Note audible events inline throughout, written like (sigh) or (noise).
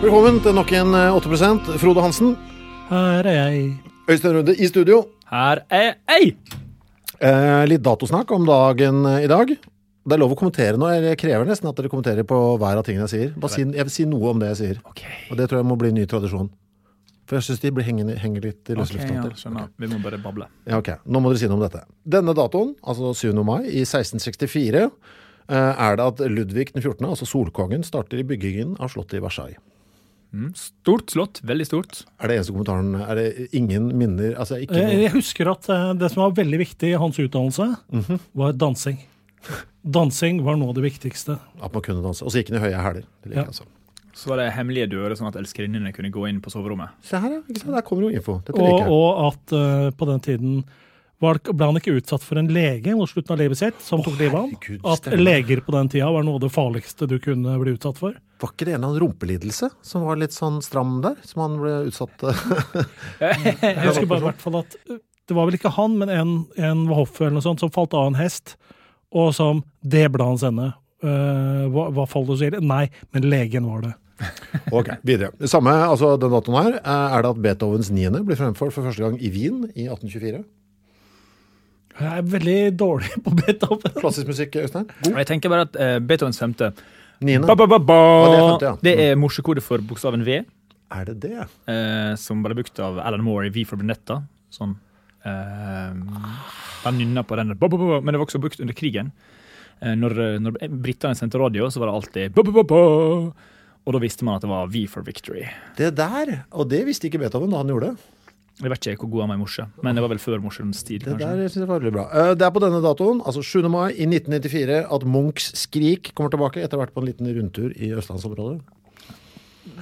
Velkommen til nok en eh, 8% Frode Hansen, Her er jeg. Øystein Runde i studio. Her er jeg! Eh, litt datosnakk om dagen eh, i dag. Det er lov å kommentere nå. Jeg krever nesten at dere kommenterer på hver av tingene jeg sier. Bare si, jeg vil si noe om det jeg sier. Og det tror jeg må bli en ny tradisjon. For jeg syns de blir hengende, henger litt i løse Ok, ja, skjønner. Vi må bare bable. Ja, ok. Nå må dere si noe om dette. Denne datoen, altså 7. mai i 1664, eh, er det at Ludvig den 14., altså solkongen, starter i byggingen av slottet i Versailles. Mm, Stort slott. Veldig stort. Er det eneste kommentaren? Er det ingen minner altså ikke Eh, Jeg husker at eh, det som var veldig viktig i hans utdannelse, Mhm. var dansing. Dansing var noe av det viktigste. At man kunne danse. Og så gikk han i høye hæler. Ja. altså. Så var det hemmelige dører, sånn at elskerinnene kunne gå inn på soverommet. Se her, ja. Der kommer jo info. Dette Og, liker jeg. og at uh, på den tiden ble han ikke utsatt for en lege mot slutten av livet sitt, som tok livet av ham. At leger på den tida var noe av det farligste du kunne bli utsatt for. Var ikke det en av rumpelidelse som var litt sånn stram der? Som han ble utsatt (laughs) Jeg husker bare i hvert fall at eh, det var vel ikke han, men en, en ved hoffet eller noe sånt, som falt av en hest, og som Det ble hans ende. Uh, hva, hva fall du sier? Nei, men legen var det. (laughs) Ok, videre. Samme, altså den datoen her, eh, er det at Beethovens niende blir fremført for første gang i Wien i 1824. Jeg er veldig dårlig (laughs) på Beethoven. Klassisk musikk, Øystein? God. jeg tenker bare at uh, Beethovens femte Niende. ba, ba, ba, ba. det er femte, ja. Det er morsekode for bokstaven V, Er det det? Uh, som ble brukt av Alan Moore i V for Brunetta. Sånn Uh, Han nynna på den, ba, ba, ba, men det var også brukt under krigen. Uh, når når britene sendte radio, så var det alltid ba, ba, ba, ba. Og da visste man at det var V for victory. Det der, og det visste ikke Beethoven da han gjorde det. Jeg vet ikke hvor god han var i morse, men det var vel før morsens tid. Det kanskje. der synes jeg var veldig bra. Eh, Det er på denne datoen, altså 7. mai i 1994, at Munchs Skrik kommer tilbake etter hvert på en liten rundtur i østlandsområdet.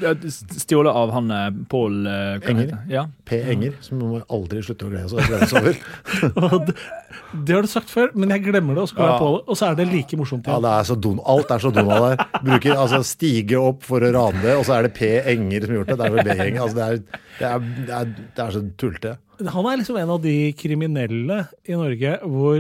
Ja, Stjålet av han eh, Pål eh, Enger. Ja. P. Enger, som må aldri slutte å glede seg over. Det, (laughs) det har du sagt før, men jeg glemmer det, og så kommer jeg på det, og så er det like morsomt Ja, igjen. det er. Alt er så Donald der. Bruker altså stige opp for å rane det, og så er det P. Enger som har gjort det. Det er vel B-gjeng. Altså, det, er, det, det, det er så tullete. Han er liksom en av de kriminelle i Norge hvor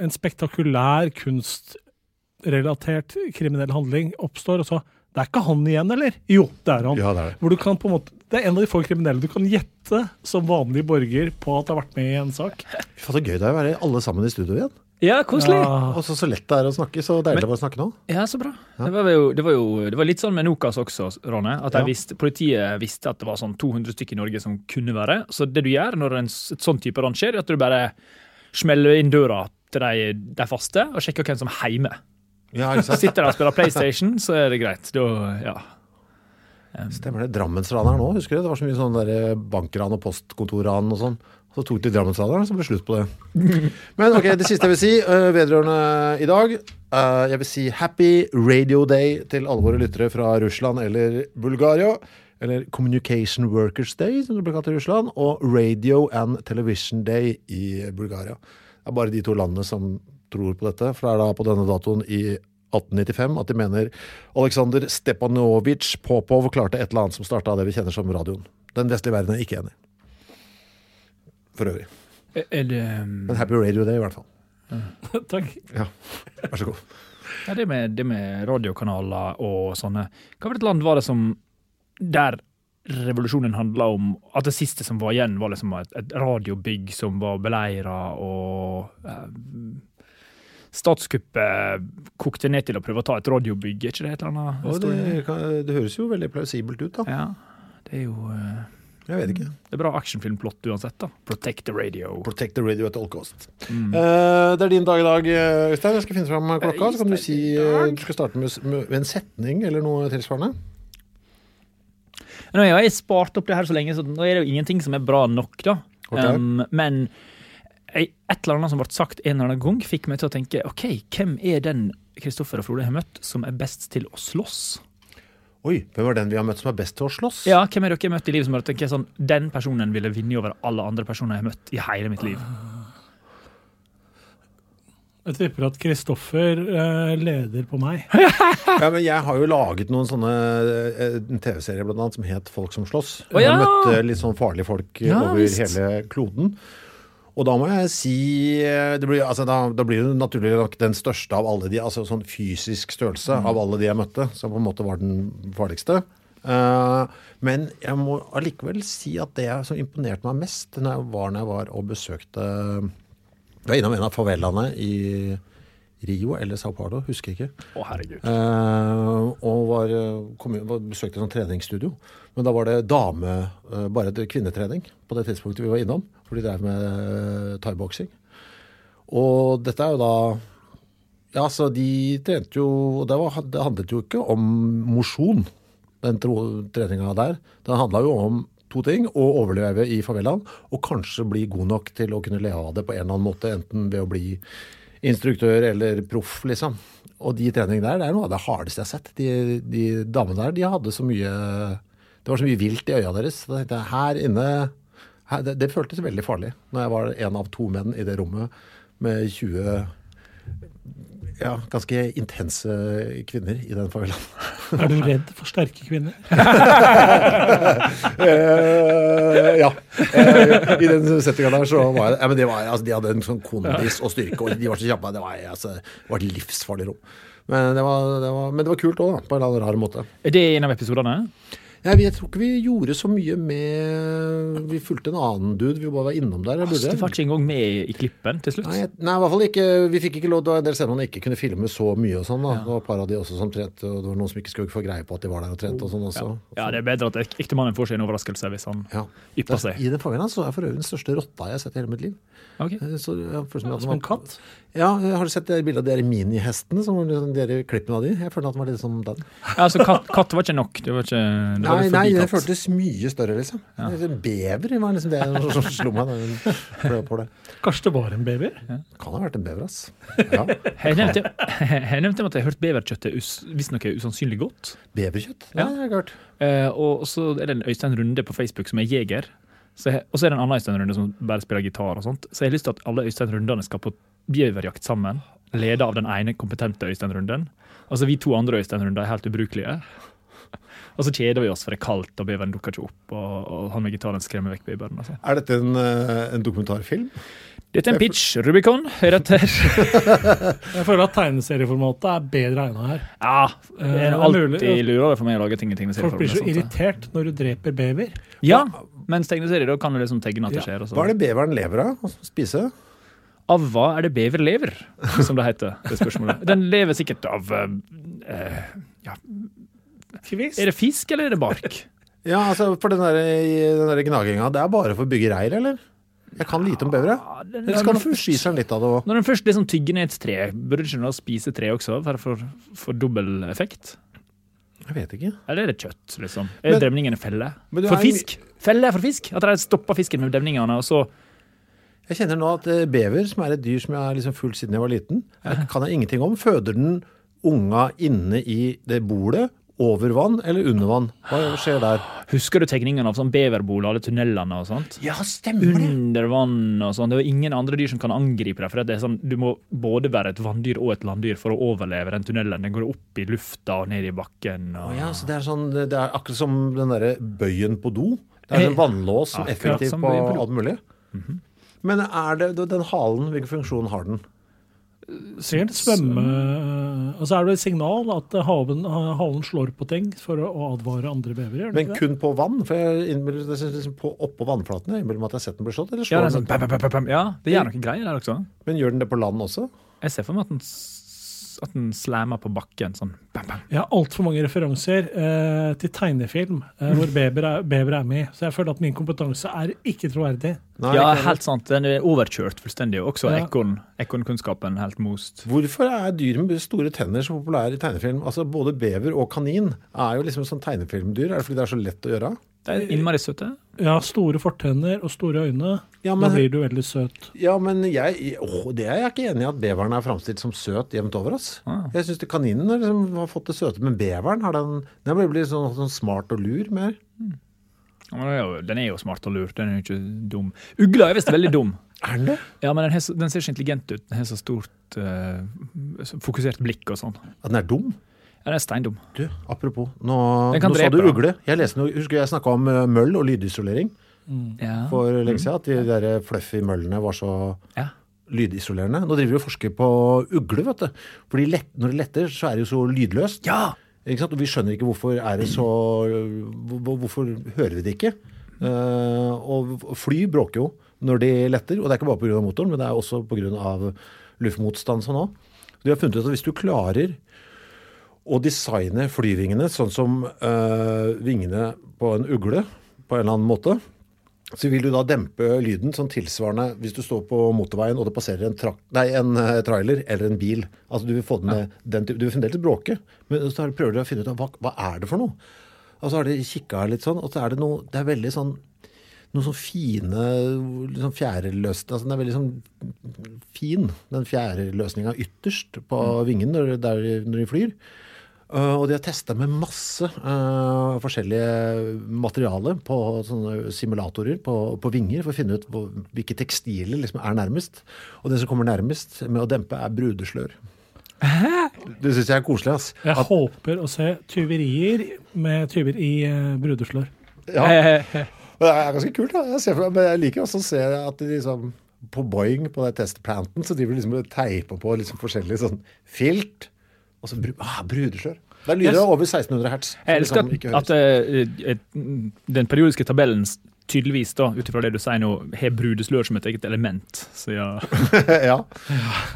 en spektakulær kunstrelatert kriminell handling oppstår, og så Det er ikke han igjen, eller? Jo, det er han. Ja, det er det. Hvor du kan på en måte, det er en av de få kriminelle du kan gjette som vanlig borger på at det har vært med i en sak. Fy faen, så gøy det er å være alle sammen i studio igjen. ja, koselig. Ja. Ja, Og så, så lett det er å snakke. Så deilig det var å snakke nå. Ja, så bra. Det, var jo, det, var jo, det var litt sånn med Nokas også, Ronne. At Ja. visste, politiet visste at det var sånn 200 stykker i Norge som kunne være. Så det du gjør når en et sånn type ran skjer, er at du bare smeller inn døra til de, de faste og sjekker hvem som er hjemme. Ja. Sitter der og spiller PlayStation, så er det greit. Da, ja. Stemmer det. Drammensraneren nå, husker du? Det var så mye sånn bankran og postkontorran og sånn. Så tok de Drammensraneren, så ble det slutt på det. (laughs) Men ok, det siste jeg vil si uh, vedrørende i dag. uh, jeg vil si happy radio day til alle våre lyttere fra Russland eller Bulgaria. Eller Communication Workers Day, som det ble kalt i Russland. Og Radio and Television Day i Bulgaria. Det er bare de to landene som tror på dette. For det er da på denne datoen i 1895 at de mener Aleksandr Stepanovitsj Popov klarte et eller annet som starta det vi kjenner som radioen. Den vestlige verden er ikke enig. For øvrig. Er det, Men happy radio day, i hvert fall. (laughs) Takk. Ja, Vær så god. ja, det, med, det med radiokanaler og sånne Hva for et land var det som Der revolusjonen handla om at det siste som var igjen, var liksom et, et radiobygg som var beleira, og eh, statskuppet kokte ned til å prøve å ta et radiobygg, er ikke det et eller annet? Ja, det, kan- det høres jo veldig plausibelt ut, da. Ja, det er jo uh, Jeg vet ikke. Det er bra actionfilmplott uansett, da. Protect the radio. Protect the radio at all cost. Mm. Uh, det er din dag i dag, eh, Øystein. Jeg skal finne fram klokka. Så kan du si uh, Du skal starte med, med en setning eller noe tilsvarende. Nå har jeg spart opp det her så lenge, så nå er det jo ingenting som er bra nok, da. Okay. Um, men jeg, et eller annet som ble sagt en eller annen gang, fikk meg til å tenke OK, hvem er den Kristoffer og Frode har møtt, som er best til å slåss? Oi, hvem var den vi har møtt som er best til å slåss? Ja, hvem er dere møtt i livet som bare tenker sånn Den personen ville vinne over alle andre personer jeg har møtt i hele mitt liv. Jeg tipper at Kristoffer eh, leder på meg. (laughs) Ja, men jeg har jo laget noen sånne eh, TV-serier blant annet som het Folk som slåss. Oh, ja! Jeg møtte litt sånn farlige folk eh, Ja, over visst. hele kloden. Og da må jeg si eh, det blir, altså, da, da blir det naturlig nok den største av alle de, altså sånn fysisk størrelse Mm. av alle de jeg møtte, som på en måte var den farligste. Uh, men jeg må allikevel si at det som imponerte meg mest, når jeg var når jeg var og besøkte Jeg var innom en av favelaene i Rio eller Sao Paulo, husker ikke. Å, herregud. Eh, og var, kom, var, besøkte et sånt treningsstudio. Men da var det dame, eh, bare kvinnetrening på det tidspunktet vi var innom. For de drev med eh, thaiboksing. Og dette er jo da Ja, så de trente jo og det, var, det handlet jo ikke om mosjon, den treninga der. Den handla jo om to ting. Å overleve i favelaen, og kanskje bli god nok til å kunne leve av det på en eller annen måte. Enten ved å bli instruktør eller proff, liksom. Og de treningene der, det er noe av det hardeste jeg har sett. De, de damene der, de hadde så mye Det var så mye vilt i øya deres. Da tenkte jeg, her inne her, det, det føltes veldig farlig når jeg var en av to menn i det rommet med 20 ja, ganske intense kvinner i den favelaen. (laughs) Er du redd for sterke kvinner? (laughs) Eh, ja. Eh, I den settinga der så var jeg ja, men det var, altså, De hadde en sånn kondis og styrke, og de var så kjappe. Det var, altså, det var et livsfarlig rom. Men det var, det var, men det var kult òg, på en eller annen rar måte. Er det en av episodene? Nei, jeg tror ikke vi gjorde så mye med Vi fulgte en annen dude, vi bare var innom der. Jeg Du var ikke engang med i klippen til slutt? Nei, jeg- nei, i hvert fall ikke. Vi fikk ikke lov Det var en del steder man ikke kunne filme så mye og sånn. da. Det var et par av de også som trente, og det var noen som ikke skulle få greie på at de var der og trente og sånn også. Ja, det er bedre at ek- ektemannen får seg en overraskelse hvis han Ja. ypper seg. I den fangen så er for øvrig den største rotta jeg har sett i hele mitt liv. Ok. Eh, Så ja, som en katt? Ja, har du sett det bildet av de minihestene? Som var liksom de der klippene av de? Jeg føler at den var litt som den. Ja, altså, katt, katt var ikke nok. Det var ikke det Nei, var nei, det føltes mye større, liksom. Ja. Bever var liksom det som slo meg. da på det. Kanskje det var en bever? Kan ha vært en bever, ass. Ja. (laughs) Jeg nevnte, (laughs) jeg nevnte at jeg har hørt beverkjøtt er us- visstnok er usannsynlig godt. Beverkjøtt? Ja. Ja, jeg. Eh, og så er det en Øystein Runde på Facebook som er jeger. Jeg- Og så er det en annen Øystein Runde som bare spiller gitar og sånt. Så jeg har lyst til at alle Øystein Rundene skal på bjøverjakt sammen. Leda av den ene kompetente Øystein Runden. Altså vi to andre Øystein Runder er helt ubrukelige. Og så kjeder vi oss for det er kaldt, og beveren dukker ikke opp. Og, og han med gitaren skremmer vekk beveren. Altså. Er dette en, eh, en dokumentarfilm? Dette er en pitch. Rubicon, hør etter. (laughs) Jeg føler at tegneserieformatet er bedre egna her. Ja, det Eh, er er alltid lurer lurere for meg å lage ting i tegneserieformat. Folk blir så irritert når du dreper bever. Ja, mens tegneserier da kan du liksom tegne at det skjer. Hva er det beveren lever av å spise? Av hva er det bever lever, som det heter? det spørsmålet. Den lever sikkert av uh, eh, ja. Kvist. Er det fisk, eller er det bark? (laughs) Ja, altså, for den der, den der gnaginga, det er bare for å bygge reir, eller? Jeg kan lite om bevere. Eller skal først, spise litt av det òg? når den først liksom tygger ned et tre, burde du ikke da spise tre også, for å få- få dobbel effekt? Jeg vet ikke. Eller er det kjøtt, liksom? Men- Er en felle? Du For fisk? fisk? Felle for fisk? At de stopper fisken med demningene, og så Jeg kjenner nå at eh, bever, som er et dyr som jeg har liksom fulgt siden jeg var liten, jeg kan jeg ingenting om. Føder den unga inne i det bolet, over vann eller under vann? Hva skjer der? Husker du tegningene av sånn beverbol, alle tunnelene og sånt? Ja, stemmer det. Under vann og sånn. Det er ingen andre dyr som kan angripe deg. For det er sånn, du må både være et vanndyr og et landdyr for å overleve den tunnelen. Den går opp i lufta og ned i bakken. Og... Ja, så det er, sånn, det er akkurat som den derre bøyen på do. Det er en vannlås som effektivt effektiv på alt mulig. Mm mulig. Men er det den halen, hvilken funksjon har den? Sikkert svømme Og så er det et signal at haven, halen slår på ting for å, advare andre bevere. Men det? kun på vann? For jeg innbiller er liksom på, oppå vannflaten. Jeg innbiller meg at jeg har sett den bli slått. Eller Ja, det er sånn, den? bam, bam, bam, bam. ja, det gjør noen greier der også. Men gjør den det på land også? Jeg ser for meg at den, at den slammer på bakken sånn. Bam, bam. Jeg har altfor mange referanser eh, til tegnefilm eh, hvor beber er, bever er med, så jeg føler at min kompetanse er ikke troverdig. Nei, Ja, ikke helt sant. Den er overkjørt fullstendig. Også Ja. ekorn, ekornkunnskapen helt most. Hvorfor er dyr med store tenner så populære i tegnefilm? Altså Både bever og kanin er jo liksom sånn tegnefilmdyr. Er det fordi det er så lett å gjøre? De er innmari søte. Ja, store fortenner og store øyne. Ja, Da blir du veldig søt. ja, men jeg, å, det er jeg ikke enig i at beveren er framstilt som søt jevnt over. oss. Ah. Jeg syns kaninen har liksom har fått det søte, men beveren har den, den blir blitt sånn, sånn smart og lur mer. Ja, den er jo- Den er jo smart og lur. Den er jo ikke dum. Ugla er visst veldig dum. (laughs) Er den det? Ja, men den, har den ser så intelligent ut. Den har så stort uh, fokusert blikk og sånn. At den er dum? Ja, den er steindum. Du, apropos, nå, nå sa du ugle. Jeg leste noe, husker jeg snakka om eh, møll og lydisolering Ja. for lenge siden. At de der fluffy møllene var så ja. lydisolerende. Nå driver vi og forsker på ugle, vet du. Fordi lett, når det letter, så er det jo så lydløst. ja! Ikke sant? Og vi skjønner ikke hvorfor er det så Hvorfor hører vi det ikke? Uh, og fly bråker jo når de letter, og det er ikke bare pga. motoren, men det er også pga. luftmotstand sånn òg. De har funnet ut at hvis du klarer å designe flyvingene sånn som øh, vingene på en ugle, på en eller annen måte, så vil du da dempe lyden sånn tilsvarende hvis du står på motorveien og det passerer en, nei, en eh, trailer eller en bil. Altså Du vil få den ja. den Du vil fremdeles bråke, men så har- prøver du å finne ut av hva, hva er det for noe. Og så har de kikka litt sånn, og så er det noe Det er veldig sånn noen sånn fine liksom fjæreløsning altså Den er veldig sånn fin, den fjæreløsninga ytterst på vingen når, der, når de flyr. Uh, og de har testa med masse uh, forskjellige materiale på simulatorer på, på vinger for å finne ut hvor, hvilke tekstiler liksom er nærmest. Og det som kommer nærmest med å dempe, er brudeslør. Det syns jeg er koselig. ass. Jeg At, håper å se tyverier med tyver i uh, brudeslør. ja, (laughs) det er ganske kult. da. Jeg ser men jeg liker også å se at de liksom på Boeing, på den testplanten, så driver de liksom og teiper på liksom forskjellig sånn filt. Og så bru, ah, brudeslør. Det er lyder Yes. over 1600 hertz. Jeg elsker liksom at, at uh, den periodiske tabellen tydeligvis, da, ut ifra det du sier nå, har brudeslør som et eget element. Så ja, (laughs) ja.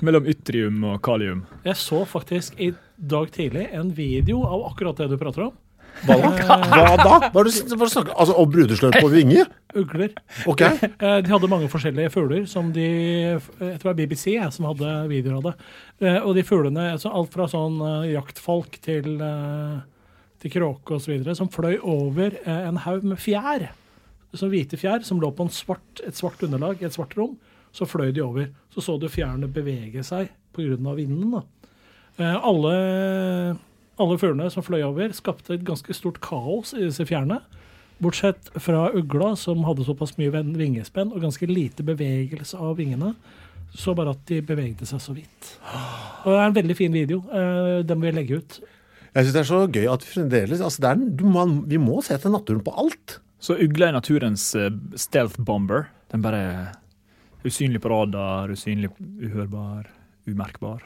Mellom ytrium og kalium. Jeg så faktisk i dag tidlig en video av akkurat det du prater om. Hva da? Hva da? Hva er det du hva er det du snakker Altså, om brudeslør på vinger? Ugler. Ok. Eh, De hadde mange forskjellige fugler som de Jeg tror det var BBC jeg, som hadde videoer av det. Eh, Og de fuglene, altså alt fra sånn eh, jaktfalk til, eh, til kråke osv., som fløy over eh, en haug med fjær. Sånn hvite fjær som lå på en svart, et svart underlag i et svart rom. Så fløy de over. Så så du fjærene bevege seg pga. vinden. da. Eh, Alle, alle fuglene som fløy over, skapte et ganske stort kaos i disse fjærene. Bortsett fra ugla, som hadde såpass mye vingespenn og ganske lite bevegelse av vingene. Så bare at de bevegde seg så vidt. Og Det er en veldig fin video. eh, Den vil jeg legge ut. Jeg syns det er så gøy at vi fremdeles altså det er, må, Vi må se til naturen på alt. Så ugla er naturens eh, stealth bomber. Den bare er usynlig på radar, usynlig, uhørbar, umerkbar.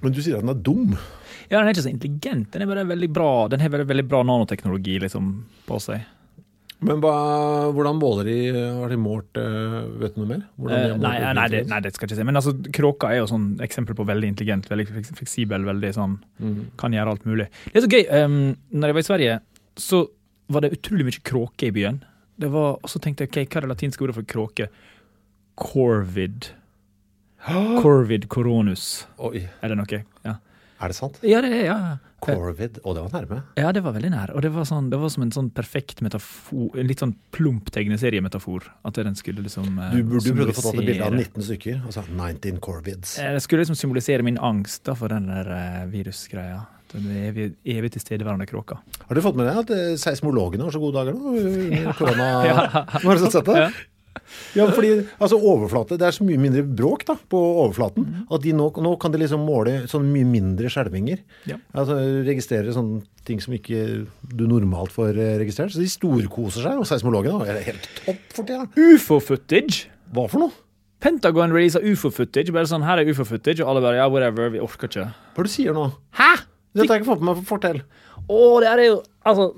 Men du sier at den er dum. Ja, Den er ikke så intelligent. Den er bare veldig bra Den har veldig, veldig bra nanoteknologi liksom, på seg. Men hva, hvordan måler de Har de målt eh, Vet du noe mer? De Eh, nei, nei, det, nei, det skal jeg ikke si. Men altså, kråka er jo sånn eksempel på veldig intelligent, veldig fleksibel, veldig sånn mm. Kan gjøre alt mulig. Det er så gøy. Um, når jeg var i Sverige, så var det utrolig mye kråke i byen. Det var, og så tenkte jeg, ok, hva er det latinske ordet for kråke? Corvid. (gasps) Corvid coronus. Oi. Det noe? Ja. Er det sant? Ja, det er ja. Corvid. Å, det var nærme. Ja, det var veldig nær. Og det var, sånn, det var som en sånn perfekt metafor, en litt sånn plump tegneseriemetafor. At den skulle liksom eh, Du burde prøvd å få tatt et bilde av 19 stykker. Altså 19 Corvids. Eh, Det skulle liksom symbolisere min angst da, for den der eh, virusgreia. Den evig, evig tilstedeværende kråka. Har du fått med deg at seismologene har så gode dager nå? Under (laughs) korona... (laughs) Har du sett det? (laughs) Ja, fordi altså overflate, Det er så mye mindre bråk da, på overflaten. Mm. At de nå, nå kan de liksom måle sånn mye mindre skjelvinger. Ja. Altså Registrere sånne ting som ikke du normalt får eh, registrert. Så de storkoser seg. Og seismologene er helt topp for tida. Ufo-footage! Hva for noe? Pentagon releaser ufo-footage. Bare sånn, her er ufo-footage, og alle bare ja, whatever, vi orker ikke. Hva er det du sier nå? Hæ? Dette har jeg ikke fått med meg. Fortell. Å, det er jo Altså,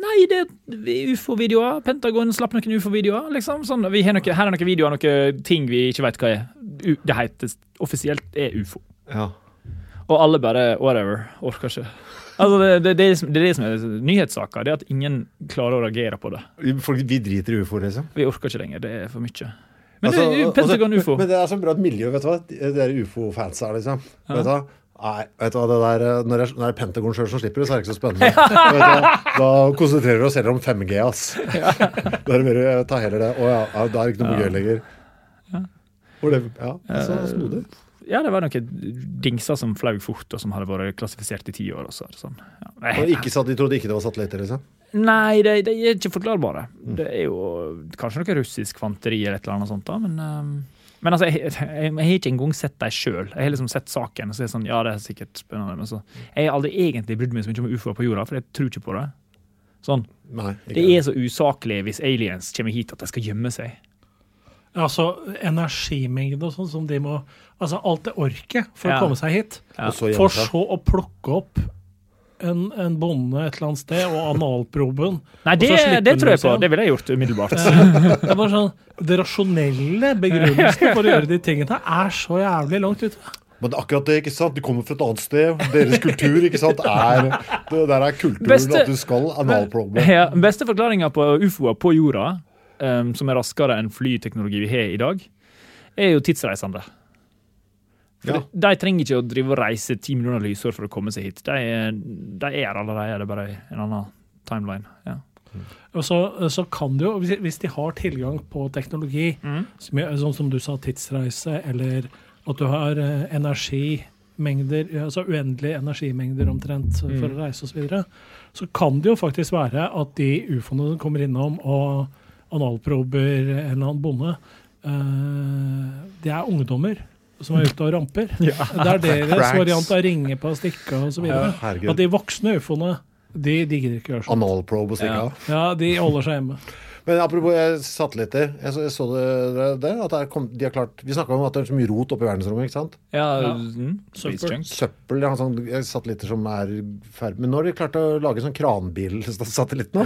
nei, det er ufo-videoer. Pentagon slapp noen ufo-videoer, liksom. Sånn, vi har noe, her er noen videoer noen ting vi ikke vet hva er. U, det heter offisielt er ufo. Ja. Og alle bare whatever, orker ikke. Altså, det, det, det, det er det som er nyhetssaker, det er at ingen klarer å reagere på det. Folk, vi driter i ufo, liksom. Vi orker ikke lenger, det er for mye. Men Altså, det er Pentagon og så- ufo. Men det er så bra et miljø, vet du hva. Dere der ufo-fansa, liksom. Vet du hva? Nei, vet du hva, det der, eh, når, jeg, når det er Pentagon sjøl som slipper det, så er det ikke så spennende. (laughs) Da konsentrerer vi oss heller om 5G, ass. (laughs) (laughs) Da er det mer, jeg tar heller det. Å ja, ja, da er det ikke noe gøy lenger. Ja. det, ja, så snodig. Ja, det var noen dingser som flaug fort, og som hadde vært klassifisert i ti år. Og så, det sånn. ja. Og ikke satt, de trodde ikke det var satellitter, liksom? Nei, de, de er ikke forklarbare. Det er jo kanskje noe russisk kvanteri eller et eller annet sånt, da, men ehm, men altså, jeg, jeg, jeg har ikke engang sett dem sjøl. Jeg har liksom sett saken. og så er sånn, ja, det er sikkert spennende, men så, Jeg har aldri egentlig brydd meg så mye om ufoer på jorda, for jeg tror ikke på det. Sånn, Nei. Det er så usaklig hvis aliens kommer hit at de skal gjemme seg. Altså energimengde og sånn som de må Altså alt det orket for Ja. å komme seg hit. Ja. For så å plukke opp en, en bonde et eller annet sted og analproben. Nei, det, det tror jeg på. Det ville jeg gjort umiddelbart. Det er bare sånn, det rasjonelle begrunnelsen for å gjøre de tingene er så jævlig langt ute. Men akkurat det, ikke sant? De kommer fra et annet sted. Deres kultur, ikke sant, er Det der er kulturen Beste- at du skal analprobe. Ja, beste forklaringa på ufoer på jorda, um, som er raskere enn flyteknologi vi har i dag, er jo tidsreisende. For Ja. de, trenger ikke å drive og reise ti millioner lysår for å komme seg hit. De de er allerede, det er bare en annen timeline. Ja. Og så, så kan det jo, hvis- de har tilgang på teknologi, som, er- sånn som du sa, tidsreise, eller at du har eh, energimengder, altså uendelige energimengder omtrent for å reise osv., så, videre, så kan det jo faktisk være at de ufoene som kommer innom og analprober en eller annen bonde, eh, det er ungdommer som er ute og ramper. (laughs) Det er deres Cracks. variant av ringe på stikka osv. Ja, At de voksne ufoene, de, de gidder ikke gjøre sånn. Analprobe og stikke av. Ja, de holder seg hjemme. (laughs) Men apropos eh, satellitter. Jeg så, jeg så det, det at det er kom, de har klart, Vi snakka om at det er så mye rot oppe i verdensrommet. ikke sant? Ja, Ja. mm, Søppel. Søppel. Ja, sånn, eh, satellitter som er ferdig Men nå har de klart å lage sånn kranbilsatellitt (laughs) nå.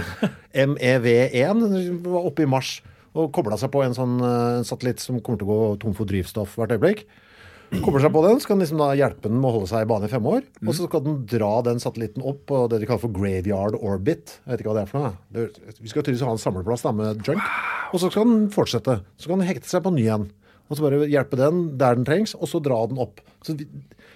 MEV1 var oppe i mars og kobla seg på en sånn en satellitt som kommer til å gå tom for drivstoff hvert øyeblikk. Kobler seg på den, så kan den liksom da hjelpe den med å holde seg i bane i fem år. Og så skal den dra den satellitten opp på det de kaller for graveyard orbit. Jeg vet ikke hva det er for noe. Det, vi skal tydeligvis ha en samleplass da, med junk. Og så skal den fortsette. Så kan den hekte seg på ny igjen. Og så bare hjelpe den der den trengs, og så dra den opp. Så vi,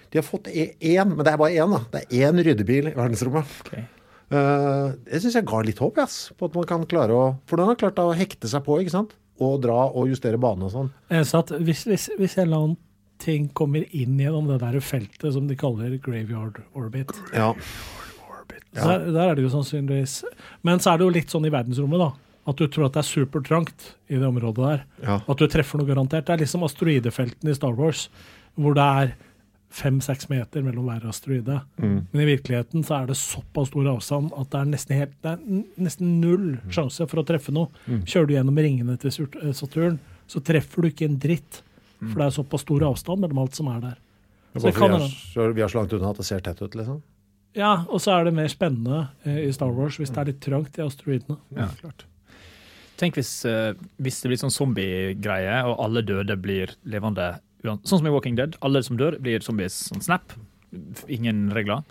de har fått e- én, men det er bare én. da. Det er én ryddebil i verdensrommet. Okay. Uh, det syns jeg ga litt håp, yes, på at man kan klare å For den har klart å hekte seg på, ikke sant? Og dra og justere bane og sånn. Så at hvis, hvis, hvis jeg la annen ting kommer inn gjennom det der feltet som de kaller graveyard orbit, Ja. Ja. der, der er det jo sannsynligvis Men så er det jo litt sånn i verdensrommet, da. At du tror at det er supertrangt i det området der. Ja. At du treffer noe garantert. Det er liksom asteroidefeltene i Star Wars, hvor det er fem-seks meter mellom hver asteroide. Men i virkeligheten så er det såpass stor avstand at det er nesten, helt, det er nesten null sjanse for å treffe noe. Kjører du gjennom ringene til eh, Saturn, så treffer du ikke en dritt. For det er såpass stor avstand mellom alt som er der. Så det kan vi, er, så vi er så langt unna at det ser tett ut, liksom. Ja, og så er det mer spennende eh, i Star Wars hvis det er litt trangt i asteroidene. Ja, klart. Tenk hvis, eh, hvis det blir sånn zombiegreie, og alle døde blir levende Sånn som i Walking Dead. Alle som dør, blir zombies. Sånn snap. Ingen regler.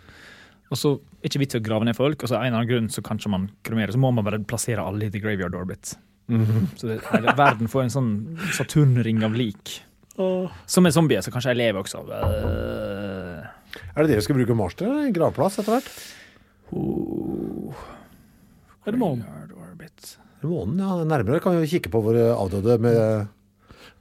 Og så er det ikke vits i å grave ned folk, og så av en eller annen grunn så kanskje man kremerer. Så må man bare plassere alle i the graveyard orbit. Så det, verden får en sånn Saturn-ring av lik. Og Som er zombier, så kanskje jeg lever også. Øh. Er det det vi skal bruke Mars til? en Gravplass etter hvert? Er det månen? Månen, ja. Nærmere kan vi jo kikke på våre avdøde med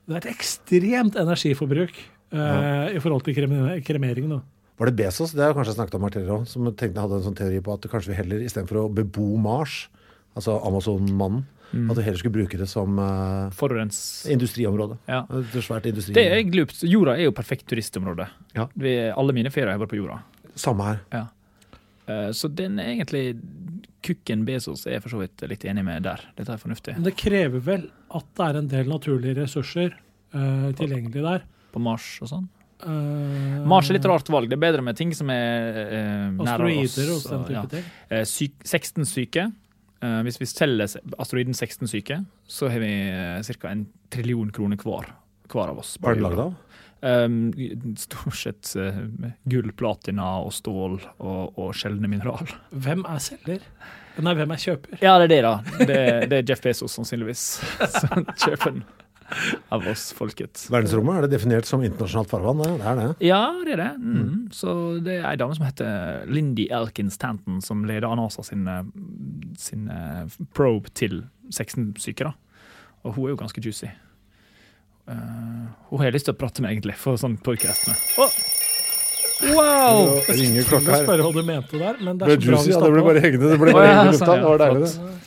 Det er et ekstremt energiforbruk eh, i forhold til krem kremering. Da. Var det Bezos, det har jeg kanskje snakket om her tidligere også, som tenkte jeg hadde en sånn teori på at kanskje vi heller istedenfor å bebo Mars, altså Amazon-mannen, at du heller skulle bruke det som uh, Forurens. industriområde. Ja. Et svært industri. Det er glupt. Jorda er jo perfekt turistområde. Ja. Vi, alle mine ferier har vært på jorda. Samme her. Ja. Eh, Så den er egentlig Kukken Bezos er jeg for så vidt litt enig med der. Dette er fornuftig. Men det krever vel at det er en del naturlige ressurser uh, tilgjengelig der. På Mars og sånn. Uh, Mars er litt rart valg. Det er bedre med ting som er uh, nære oss. Asteroider og den type ting. Eh, syk, 16 syke. Eh, hvis vi selger asteroiden 16 syke, så har vi eh, ca. en trillion kroner hver, hver av oss. Hva er det lagd av? Um, stort sett eh, gull, platina og stål og, og sjeldne mineral. Hvem er selger? Nei, hvem er kjøper? Ja, det er det, da. Det, det er Jeff Bezos, sannsynligvis, (laughs) som kjøper den (laughs) av oss, folket. Verdensrommet, er det definert som internasjonalt farvann? Det det er det. Ja, det er det. Mm. Så det er ei dame som heter Lindy Elkins Tanton, som leder NASA sin, eh, sin eh, probe til 16 syke. da. Og hun er jo ganske juicy. Uh, hun har jeg lyst til å prate med, egentlig, for sånn podcast med. Oh! Wow! Det ringer Jeg klokka skulle her. spørre hva du mente der, men det er så bra juicy, vi ja, det ble bare hengende. Det ble bare hengende i lufta. Det var deilig, det.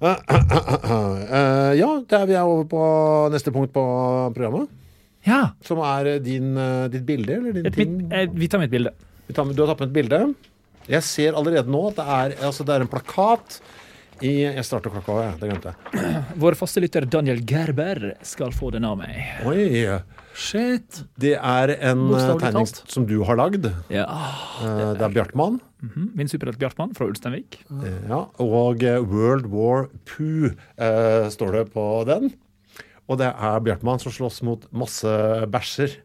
Eh, ja, der vi er over på neste punkt på programmet. Ja. Som er din, eh, ditt bilde, eller din Et, ting? eh, vi tar med et bilde. Tar Du har tatt med et bilde. Jeg ser allerede nå at det er, altså det er en plakat i Jeg starter klokka jeg. Det glemte jeg. Vår faste lytter Daniel Gerber skal få den av meg. Oi. Shit. Det er en eh, tegning som du har lagd. Ja. Eh, Det er Bjartmann. Mhm. Min superhelt Bjartmann fra Ulsteinvik. Ja, og eh, World War Poo eh, står det på den. Og det er Bjartmann som slåss mot masse bæsjer.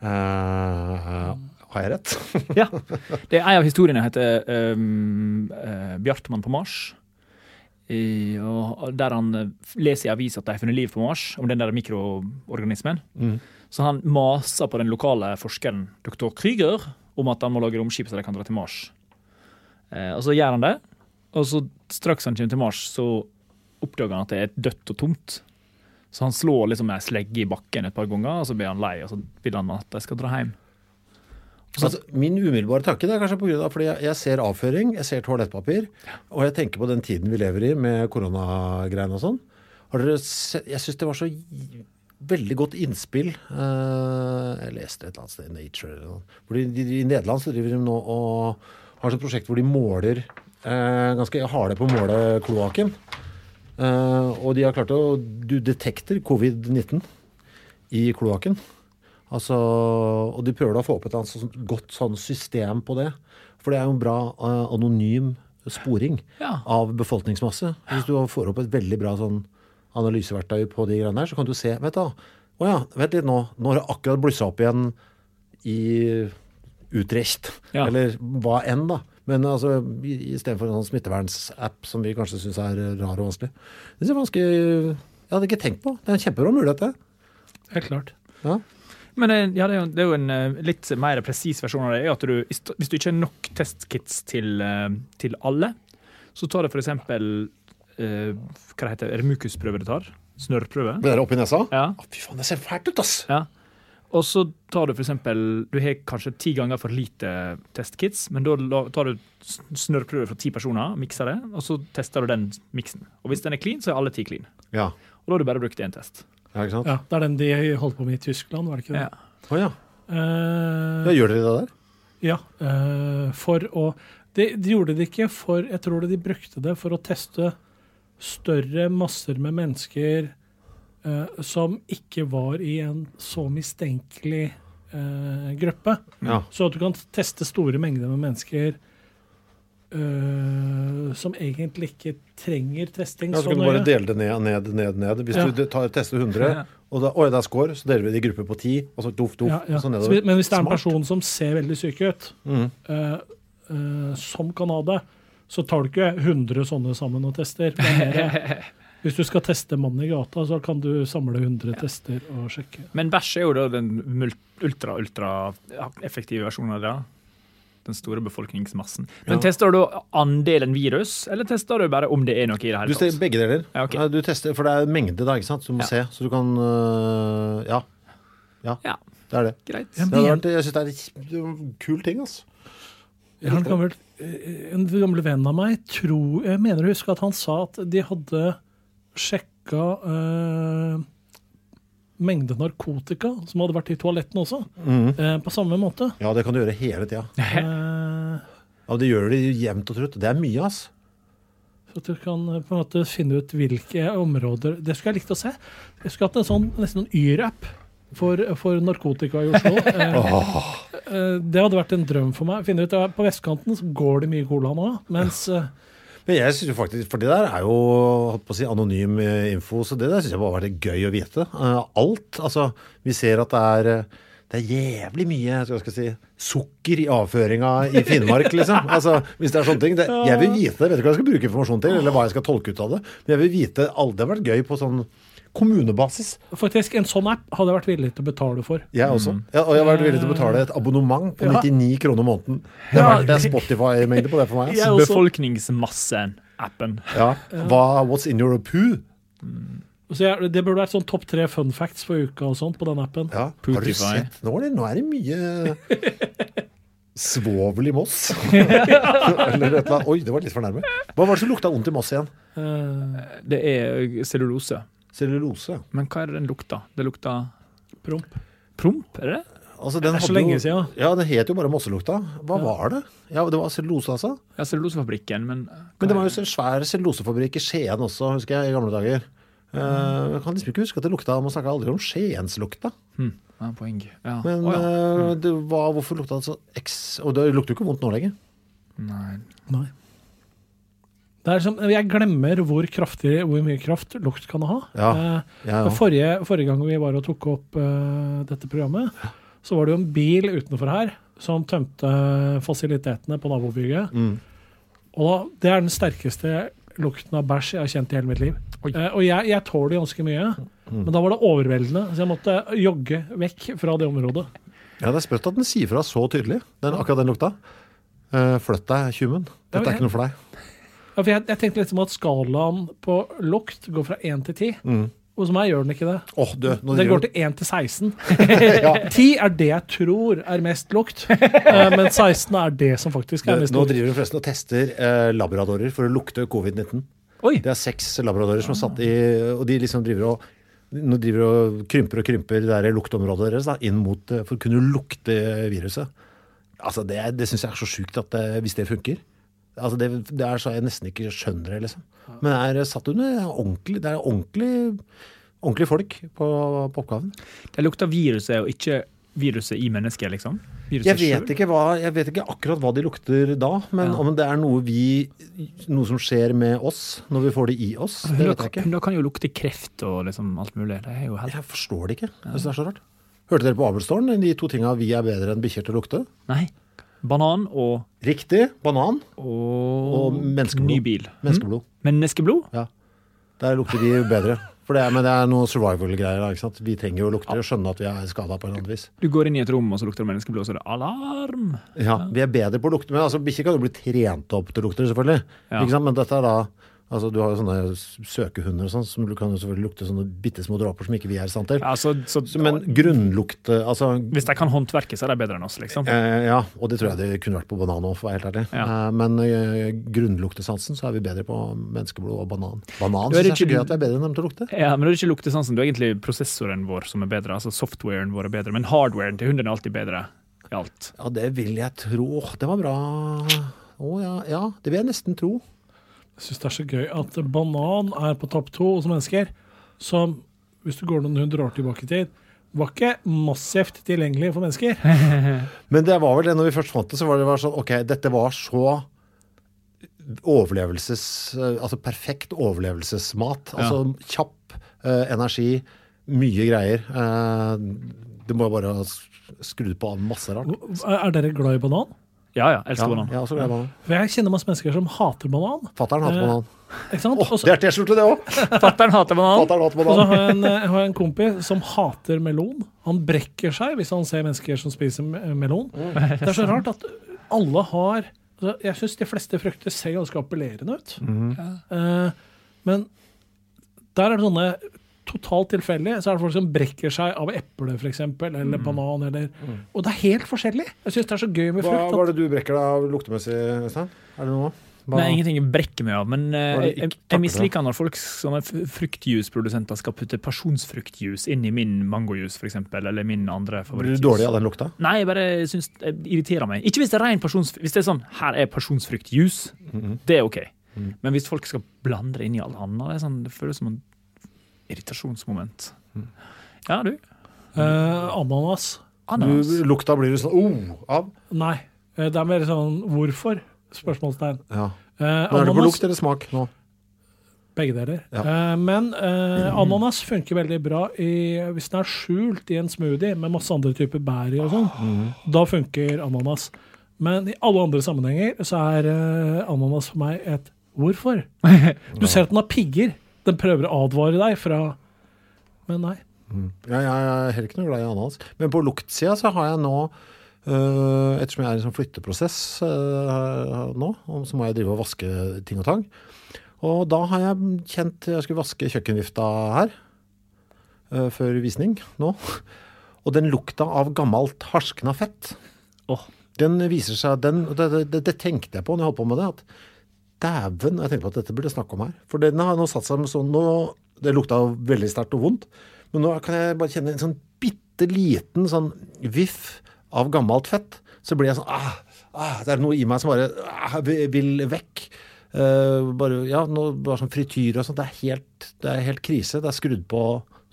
Eh, har jeg rett? (laughs) Ja. Det er En av historiene heter um, uh, Bjartmann på Mars. I, og der han eh, leser i avisa at de har funnet liv på Mars, om den der mikroorganismen. Mm. Så han maser på den lokale forskeren dr. Krüger om at han må lage romskip så de kan dra til Mars. Eh, og så gjør han det, og så straks han kommer til Mars, så oppdager han at det er dødt og tomt. Så han slår liksom ei slegge i bakken et par ganger, og så blir han lei, og så vil han at de skal dra hjem. Altså, min umiddelbare tanke det er kanskje på grunn av fordi jeg, jeg ser avføring, jeg ser toalettpapir, og jeg tenker på den tiden vi lever i med koronagreiene og sånn. Har dere sett, Jeg syns det var så veldig godt innspill. eh, jeg leste et eller annet sted i Nature eller noe. De, I Nederland så driver de nå og har et prosjekt hvor de måler eh, ganske harde på å måle kloakken. Eh, og de har klart å Du detekter covid-19 i kloakken. Altså, og de prøver da å få opp et sånt godt sånn system på det. For det er jo en bra uh, anonym sporing Ja. av befolkningsmasse. Hvis du får opp et veldig bra sånn analyseverktøy på de greiene her, så kan du se Vet du, å ja, vent litt nå. Nå har det akkurat blussa opp igjen i Utrecht. Ja. Eller hva enn, da. Men altså, i- istedenfor en sånn smittevernsapp som vi kanskje syns er rar og vanskelig. Det er vanskelig Jeg hadde ikke tenkt på. Det er en kjempebra mulighet, det. Helt klart. Ja. Men eh, ja, det, er jo, det er jo en eh, litt mer presis versjon av det. at du, Hvis du ikke har nok testkits til, eh, til alle, så tar det f.eks. Uh, hva det heter mukusprøve du tar. Snørrprøve. Ble det oppi nesa? Ja. Å, fy faen, det ser fælt ut, ass! ja. Og så tar du f.eks. Du har kanskje ti ganger for lite testkits, men da tar du snørrprøve fra ti personer, mikser det, og så tester du den miksen. Og hvis den er clean, så er alle ti clean. Ja. Og da har du bare brukt én test. ja, ikke sant? Ja, Det er den de holdt på med i Tyskland, var det ikke det? Ja. Oh, ja. Uh, ja. Gjør dere det der? Ja, Uh, for å de, de gjorde det ikke for Jeg tror det de brukte det for å teste større masser med mennesker eh, som ikke var i en så mistenkelig eh, gruppe. Ja. Så at du kan teste store mengder med mennesker eh, som egentlig ikke trenger testing Ja, så kan du bare nøye. dele det ned, ned, ned, ned. Hvis Ja. du tar, tester 100, og da, oi, det er score, så deler vi det i grupper på 10, og så doff, doff, Ja, ja. og så men hvis det er en Smart. person som ser veldig syk ut, mm. eh, eh, som kan ha det, så tar du ikke 100 sånne sammen og tester. Er (laughs) hvis du skal teste mannen i gata, så kan du samle 100 tester og sjekke. Men bæsj er jo da den ultra, ultra effektive versjonen av det. Den store befolkningsmassen. Men Ja. Tester du andelen virus, eller tester du bare om det er noe i det hele tatt? begge deler. Ja, okay. Du tester, for det er mengde da, ikke sant, du må Ja. se. Så du kan øh, Ja. Ja, Ja. det er det. Greit. Ja, det jeg syns det er en kul ting, altså. En gammel, eh, en gammel venn av meg tror, Jeg mener å huske at han sa at de hadde sjekka eh, mengde narkotika som hadde vært i toalettene også, eh, på samme måte. Ja, det kan du gjøre hele tida. Eh, Ja, det gjør de jevnt og trutt. Det er mye, ass. Så at du kan eh, på en måte finne ut hvilke områder Det skulle jeg likt å se. Jeg skulle hatt en sånn nesten en Yr-app for, for narkotika i Oslo. (laughs) Eh, eh, det hadde vært en drøm for meg. Finner ut, På vestkanten så går det mye cola nå, mens eh, Men jeg synes jo faktisk, For det der er jo holdt på å si, anonym eh, info, så det der syns jeg bare var litt gøy å vite. Alt. Altså, vi ser at det er det er jævlig mye skal jeg si, sukker i avføringa i Finnmark, liksom. (laughs) Altså, hvis det er sånne ting. Det, jeg vil vite det. Jeg vet ikke hva jeg skal bruke informasjon til, eller hva jeg skal tolke ut av det. Men jeg vil vite. Det har vært gøy på sånn kommunebasis. faktisk en sånn app hadde jeg vært villig til å betale for. Jeg også. Ja, og jeg har vært villig til å betale et abonnement på Ja. 99 kroner måneden. Det er, er Spotify-mengde på det for meg. Altså. Befolkningsmassen-appen. Ja. Hva, what's in your poo? Så jeg, det burde vært sånn topp tre fun facts for uka og sånt på den appen. Ja, har du sett nå? Eller? Nå er det mye svovel i Moss. (laughs) eller et eller annet. Oi, det var litt for nærme. Hva var det som lukta vondt i Moss igjen? Eh, Det er cellulose. Cellulose. Men hva er det den lukta? Det lukta promp. Promp, er det? Altså, den Det er så lenge jo, siden. Ja, det het jo bare Mosselukta. Hva var det? Ja, Det var cellulose, altså? Ja, cellulosefabrikken, men Men det var jo en svær cellulosefabrikk i Skien også, husker jeg, i gamle dager. Eh, jeg kan liksom ikke huske at det lukta Man snakka aldri om Skienslukta. hm, ja, poeng. Ja. Men oh, ja. eh, det var, hvorfor lukta det så eks... Og det lukter jo ikke vondt nå lenger. Nei. Nei. Er som, jeg glemmer hvor, kraftig, hvor mye kraft lukt kan ha. Ja, ja, ja. forrige, forrige gang vi var og tok opp uh, dette programmet, så var det jo en bil utenfor her som tømte fasilitetene på nabobygget. Mm. Og det er den sterkeste lukten av bæsj jeg har kjent i hele mitt liv. Uh, og jeg, jeg tåler ganske mye, men da var det overveldende, så jeg måtte jogge vekk fra det området. Ja, Det er sprøtt at den sier fra så tydelig, den, akkurat den lukta. Uh, flytt deg, tjumen. Dette er ikke noe for deg. Ja, for jeg, jeg tenkte liksom at skalaen på lukt går fra 1 til 10. Mm. Hos meg gjør den ikke det. Oh, du, Den gjør... går til 1 til 16. 10 (laughs) er det jeg tror er mest lukt, eh, men 16 er det som faktisk er mest lukt. nå driver de forresten og tester eh, labradorer for å lukte covid-19. Det er seks labradorer som er satt i Og de liksom driver og nå driver og krymper og krymper det der lukteområdet deres da, inn mot, eh, for å kunne lukte viruset. Altså Det, det syns jeg er så sjukt at det, hvis det funker. Altså det, det er så jeg nesten ikke skjønner det, liksom. Men det er satt under ordentlig Det er ordentlig, ordentlig folk på, på oppgaven. Det lukter viruset og ikke viruset i mennesket, liksom. Viruset Jeg vet, ikke hva, jeg vet ikke akkurat hva de lukter da, men Ja. om det er noe vi Noe som skjer med oss når vi får det i oss, det vet jeg ikke. hunder kan jo lukte kreft og liksom alt mulig. Det er jo helt Jeg forstår det ikke. hvis det er så rart. Hørte dere på Abelstårn? De to tinga vi er bedre enn bikkjer til å lukte? Nei. Banan og Riktig. Banan og, og menneskeblod. ny bil. Menneskeblod. Menneskeblod? Ja. Der lukter de bedre. For det er, men det er noe survival-greier. ikke sant? Vi trenger jo å lukte og skjønne at vi er skada på en eller annen vis. Du går inn i et rom, og så lukter det menneskeblod, og så er det alarm. Ja, Vi er bedre på å lukte. Men altså, bikkjer kan jo bli trent opp til å lukte, selvfølgelig. Ja. Ikke sant? Men dette er da Altså, Du har jo sånne søkehunder og sånn, som du kan jo selvfølgelig lukte sånne bitte små dråper som ikke vi er i stand til. Ja, så, så, Men grunnlukt altså, Hvis de kan håndverke, så er de bedre enn oss, liksom. eh, Ja, og det tror jeg det kunne vært på banan òg, for å være helt ærlig. Ja. Eh, men eh, grunnluktesansen så er vi bedre på menneskeblod og banan. Banan syns jeg er så gøy at vi er bedre enn dem til å lukte. Ja, men det er ikke luktesansen. du er egentlig prosessoren vår som er bedre. Altså softwaren vår er bedre. Men hardwaren til hunden er alltid bedre i alt. Ja, det vil jeg tro. Det var bra. Å ja, ja, det vil jeg nesten tro. Syns det er så gøy at banan er på topp to hos mennesker, som, hvis du går noen hundre år tilbake i tid, var ikke massivt tilgjengelig for mennesker. (laughs) Men det var vel det, når vi først fant det, så var det var sånn OK, dette var så overlevelses... Altså perfekt overlevelsesmat. Altså kjapp eh, energi, mye greier. Eh, du må jo bare ha skrudd på masse rart. Er er dere glad i banan? Ja, ja. Elsker Ja, banan. jeg er også banan. For jeg kjenner masse mennesker som hater banan. Fatter'n hater Eh, banan. Ikke sant? Åh, det er T-skjorte, det òg! (laughs) Fatter'n hater banan. Fatter'n hater Og så har jeg, en, jeg har en kompis som hater melon. Han brekker seg hvis han ser mennesker som spiser melon. melon. Det er så rart at alle har altså, Jeg syns de fleste frukter ser ganske appellerende ut. Eh, men der er det sånne totalt tilfeldig. Så er det folk som brekker seg av eple, f.eks., eller banan, eller Og det er helt forskjellig. Jeg syns det er så gøy med Hva frukt. var At, det du brekker deg av luktemessig, Øystein? Er det noe? Hva- Nei, ingenting jeg brekker meg av. Men eh, Hva det jeg, jeg, misliker når folk, sånne fruktjuiceprodusenter skal putte pasjonsfruktjuice inn i min mangojuice, f.eks., eller min andre Blir du favorittjuice. dårlig av den lukta? Nei, jeg bare syns det irriterer meg. Ikke hvis det er ren pasjonsfrukt. Hvis det er sånn her er pasjonsfruktjuice, Mhm. det er OK. Men hvis folk skal blande det inn i alt annet, det, er sånn, det føles som en irritasjonsmoment. Mhm. Ja, du? eh, ananas. Ananas. Du, lukta blir du sånn oh, av? Nei. eh, Det er mer sånn hvorfor? Spørsmålstegn. Ja. Eh, ananas, er det på lukt eller smak nå? Begge deler. Ja. Eh, men eh, ananas funker veldig bra i, hvis den er skjult i en smoothie med masse andre typer bær i og sånn. Mm. Da funker ananas. Men i alle andre sammenhenger så er eh, ananas for meg et hvorfor. (laughs) Du ser at den har pigger. Den prøver å advare deg fra Men nei. Ja, jeg er heller ikke noe glad i ananas. Men på luktsida så har jeg nå øh, Ettersom jeg er i en sånn flytteprosess øh, nå, så må jeg drive og vaske ting og tang. Og da har jeg kjent Jeg skulle vaske kjøkkenvifta her øh, før visning nå. Og den lukta av gammelt harskna fett, Oh. den viser seg den, det, det, det, det tenkte jeg på når jeg holdt på med det. at Dæven, jeg tenkte på at dette burde jeg snakke om her. For den har nå satt seg med sånn nå, Det lukta veldig sterkt og vondt. Men nå kan jeg bare kjenne en sånn bitte liten sånn viff av gammelt fett. Så blir jeg sånn ah, ah, Det er noe i meg som bare ah, vil vekk. Uh, bare, ja, nå, bare sånn frityr og sånt. Det er helt, det er helt krise. Det er skrudd på,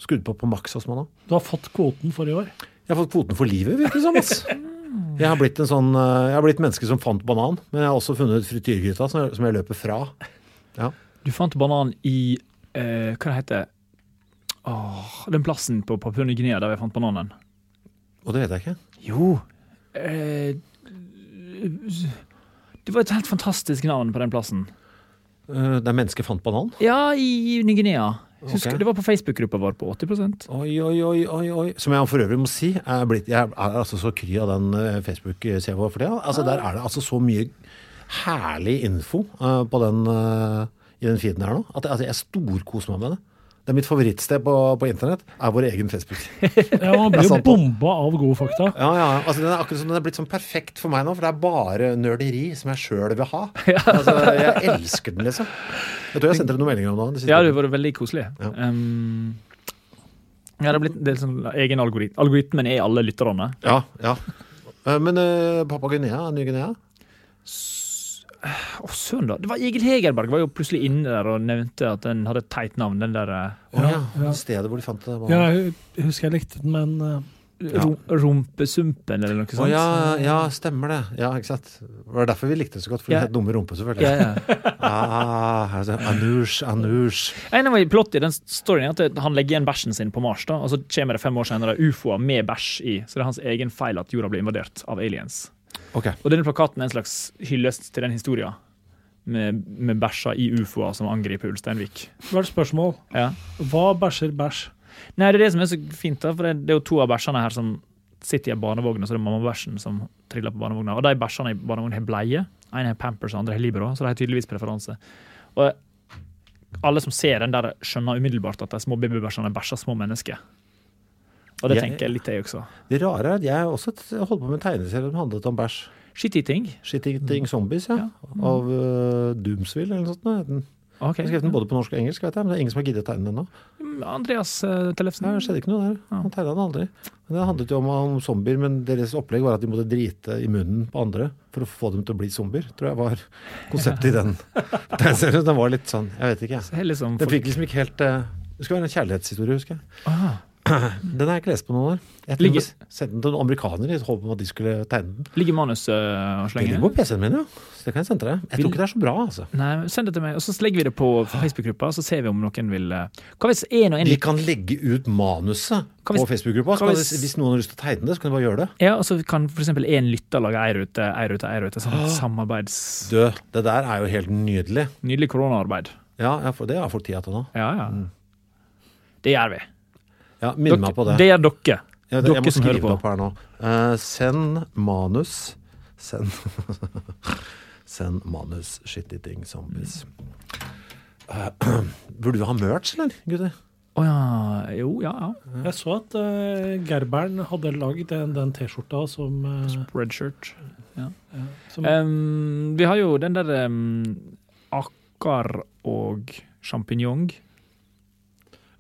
skrudd på på maks hos meg nå. Du har fått kvoten for i år. Jeg har fått kvoten for livet, virker det som. (laughs) Jeg har blitt en sånn, eh, jeg har blitt menneske som fant banan, men jeg har også funnet frityrgryta som, jeg- som jeg løper fra. Ja. Du fant banan i eh, Hva det heter Åh, Den plassen på Papua Ny-Guinea der vi fant bananen. Og det vet jeg ikke. Jo eh, Det var et helt fantastisk navn på den plassen. Eh, Der mennesket fant banan? Ja, i Ny-Guinea. Husker okay. Det var på Facebook-gruppa vår på 80% Oi, oi, oi, oi, oi. Som jeg for øvrig må si, jeg er, blitt, jeg er altså så kry av den eh, Facebook-sida vår for tida. Altså, der er det altså så mye herlig info uh, på den, uh, i den feeden her nå, at, altså, jeg storkoser meg med det. Det er mitt favorittsted på, på internett, er vår egen Facebook. (laughs) Ja, man blir jo bomba av gode fakta. Ja, ja, altså Den er akkurat som den er blitt sånn perfekt for meg nå, for det er bare nerderi som jeg sjøl vil ha. (laughs) Altså, Jeg elsker den, liksom. Jeg tror jeg sendte deg noen meldinger om det. Ja, det har vært veldig koselig. Ja. Um, ja, det har blitt en del sånn egen algoritme. Algoritmen er alle lytterne. Ja, ja. Eh, Men uh, Papua Guinea, Ny-Guinea Å, søren, da. Det var Egil Hegerberg var jo plutselig inne der og nevnte at den hadde et teit navn. Den der oh, ja, ja, Stedet hvor de fant det. var- Ja, jeg husker jeg likte den, men eh, rom, Rumpesumpen eller noe Å sånt. ja, ja, stemmer det. Ja, ikke sant. Det var derfor vi likte det så godt, for Ja. det het dumme rumpe, selvfølgelig. Ja, ja. (laughs) Ah. Anush, Anush. En av plottet i den storyen er at han legger igjen bæsjen sin på Mars, da, og så kommer det fem år senere ufoer med bæsj i. Så det er hans egen feil at jorda blir invadert av aliens. Ok. Og denne plakaten er en slags hyllest til den historien. Med, med bæsja i ufoer som angriper Ulsteinvik. det var spørsmål. Ja. Hva bæsjer bæsj? Nei, det er det som er så fint, da, for det, det er jo to av bæsjene her som sitter i en barnevogn, og så er det mammabæsjen som triller på barnevogna. Og de bæsjene i barnevognen har bleie. En har Pampers, og andre har Libero, så de har tydeligvis preferanse. Og alle som ser den der, skjønner umiddelbart at de små babybæsjene bæsjer små mennesker. Og det Jeg- tenker jeg litt, jeg også. Det rare er at jeg også holdt på med en tegneserie som handlet om bæsj. Shit-eating. Shit-eating zombies, ja. Av uh, Doomsville eller noe sånt. Den- Okay. Jeg skrev den både på norsk og engelsk, vet jeg, men det er ingen som har giddet å tegne den ennå. Mm, Andreas uh, Tellefsen. Det skjedde ikke noe der. Han tegna den aldri. Men Det handlet jo om, om zombier, men deres opplegg var at de måtte drite i munnen på andre for å få dem til å bli zombier. Tror jeg var konseptet i den tegneserien. Den var litt sånn, jeg vet ikke. Jeg. liksom Den fikk liksom ikke helt uh, Det skulle være en kjærlighetshistorie, husker jeg. Ah. (clears throat) Den har jeg ikke lest på noen år. Jeg Ligger- sendte den til noen amerikanere i håp om at de skulle tegne den. Ligger manuset og slenger? Det ligger på PC-en min, ja. Så det kan jeg sende til deg. Jeg tror ikke det er så bra, altså. Nei, Send det til meg, og så legger vi det på Facebook-gruppa, så ser vi om noen vil eh, Hva hvis en og en Vi kan legge ut manuset hvis- på Facebook-gruppa. hvis- Hvis noen har lyst til å tegne det, så kan de bare gjøre det. Ja, og så kan eksempel én lytter lage ei rute, ei rute, ei rute. Sånn samarbeids... Du, det der er jo helt nydelig. Nydelig koronaarbeid. Ja, ja for det har folk tid til nå. Ja, ja. Det gjør vi. Ja, Minn meg på det. Det er dere. Ja, det dere jeg må som hører skrive på. det opp her nå. Uh, send manus. Send (laughs) Send manus. Shit-eating zombies. Uh, (clears throat) burde du ha merch, eller, gutter? Å ja. Jo, ja, ja. Jeg så at uh, Gerbern hadde lagd den, den T-skjorta som, uh, Spreadshirt. Ja. som Um, vi har jo den der um, akkar og sjampinjong.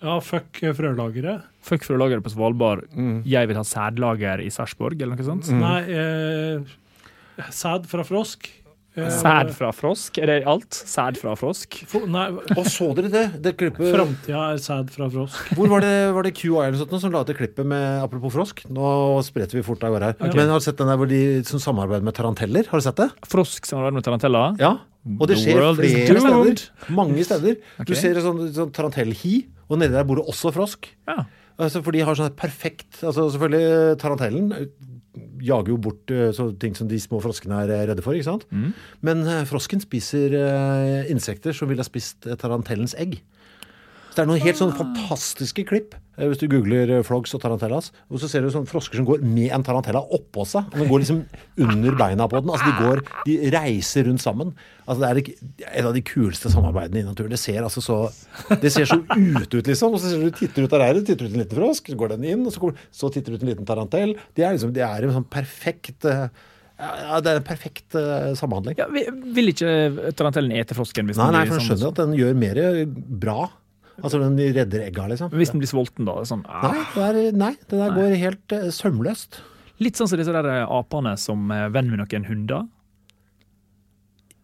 Ja, fuck eh, frølageret. Fuck frølageret på Svalbard. Mm. Jeg vil ha sædlager i Sarpsborg, eller noe sånt. Nei, eh, sæd fra frosk. Eh, Sæd fra frosk? Er det alt? Sæd fra frosk? for, Nei, og så dere det? Det klippet framtida er sæd fra frosk. Hvor var det, var det QI eller noe sånt som la ut det klippet med apropos frosk? Nå spretter vi fort av gårde her. Men har du sett den der hvor de som samarbeider med taranteller? Har du sett det? Frosk som med taranteller? Ja. Og det skjer flere steder. Mange steder. Okay. Du ser sånn, sånn tarantellhi, og nedi der bor det også frosk. Ja. Altså, for de har sånn et perfekt altså Selvfølgelig, tarantellen eh, jager jo bort eh, så ting som de små froskene er eh, redde for, ikke sant? Mm. Men frosken spiser insekter som ville ha spist tarantellens egg. Så det er noen helt sånn fantastiske klipp. Eh, Hvis du googler flogs og tarantellas, og så ser du sånne frosker som går med en tarantella oppå seg. Og den går liksom under beina på den. Altså De går, de reiser rundt sammen. Altså Det er et av de kuleste samarbeidene i naturen. Det ser altså så Det ser så ute ut, liksom. Og så ser du titter ut av reiret, titter ut en liten frosk, så går den inn, og så, kommer, så titter ut en liten tarantell. Det er liksom, det er en sånn perfekt eh, ja, Det er en perfekt uh, samhandling. Ja, vi- vil ikke tarantellen ete frosken? Hvis Nei, den nei, for den sånn- skjønner at den gjør mer bra. Altså den redder egga, liksom. Hvis den blir sulten, da? Sånn, ah. Nei, det, er, nei, det der går helt uh, sømløst. Litt sånn som disse der apene som er venn med noen hunder.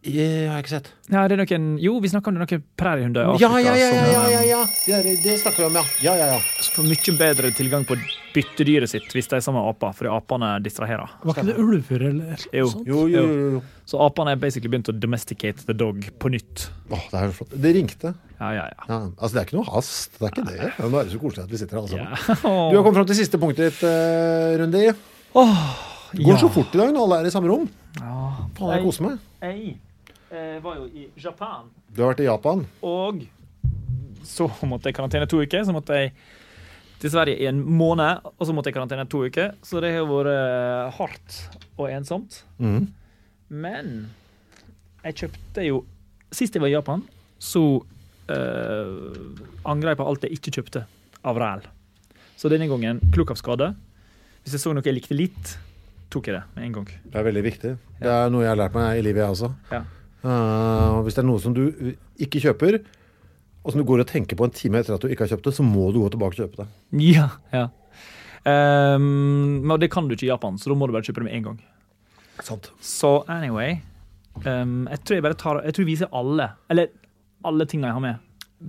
Jeg har ikke sett. Ja, det er noen, jo, vi snakker om det er noen præriehunder i Ja, Afrika ja, ja, ja, ja, ja, eh, ja. Det, er, det snakker vi om, ja. Ja, ja, ja. får mye bedre tilgang på byttedyret sitt hvis de er sammen med aper, fordi apene distraherer. Var ikke det ulver eller noe Jo. sånt? Jo, jo, jo. jo. Så apene er basically begynt å domesticate the dog på nytt. Åh, det er jo flott. Det ringte. Ja, ja, ja. Ja, altså, det er ikke noe hast. Det er ikke det. Nå er det så koselig at vi sitter her alle sammen. ja. (laughs) Du har kommet fram til siste punktet ditt, uh, Rundi. Det går ja. så fort i dag når alle er i samme rom. Ja. Faen, jeg koser meg. Jeg, Jeg var jo i Japan. Du har vært i Japan. Og så måtte jeg karantene to uker. Så måtte jeg til Sverige i en måned, og så måtte jeg karantene to uker. Så det har vært eh, hardt og ensomt. Mm. Men jeg kjøpte jo Sist jeg var i Japan, så uh, angra jeg på alt jeg ikke kjøpte av ræl. Så denne gangen, skade. Hvis jeg så noe jeg likte litt, tok jeg det med en gang. Det er veldig viktig. Det er noe jeg har lært meg i livet, jeg også. Ja. Uh, hvis det er noe som du ikke kjøper, og som du går og tenker på en time etter at du ikke har kjøpt det, så må du gå tilbake og kjøpe det. Ja, ja. Ehm, men det kan du ikke i Japan, så da må du bare kjøpe det med en gang. Sant. Så anyway um, Jeg tror jeg tar Jeg tror jeg viser alle. Eller alle tingene jeg har med.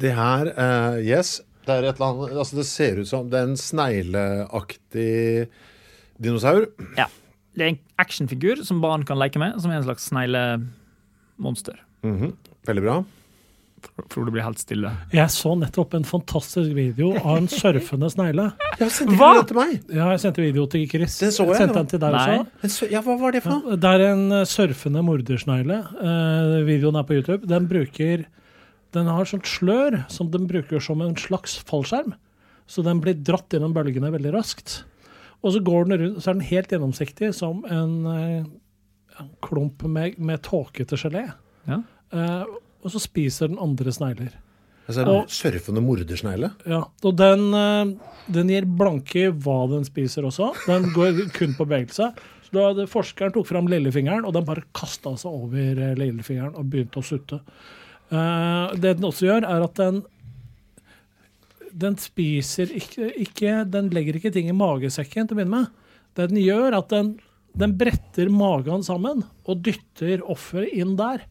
Det her, uh, yes, det er et eller annet Altså, det ser ut som det er en snegleaktig dinosaur. Ja. Det er en actionfigur som barn kan leke med, som er en slags sneglemonster. Mhm. Veldig bra. Frode blir helt stille. Jeg så nettopp en fantastisk video av en (laughs) surfende snegle. Jeg sendte Hva? til meg? Ja, jeg sendte video til Chris. Den så jeg, Sendte den til deg også. Ja, hva var det for noe? Ja, Det er en surfende mordersnegle. Uh, videoen er på YouTube. Den bruker Den har sånt slør som den bruker som en slags fallskjerm. Så den blir dratt gjennom bølgene veldig raskt. Og så går den rundt, så er den helt gjennomsiktig som en, eh, en klump med, med tåkete gelé. Ja. Eh, og så spiser den andre snegler. Altså, en Og- surfende mordersnegle. Ja, og den, eh, den gir blanke i hva den spiser også. Den går kun på bevegelse. Så da hadde Forskeren tok fram lillefingeren, og den bare kasta seg over eh, lillefingeren og begynte å sutte. Eh, det den også gjør, er at den den spiser ikke, ikke Den legger ikke ting i magesekken til å begynne med. Det den gjør, er at den, den bretter magen sammen og dytter offeret inn der.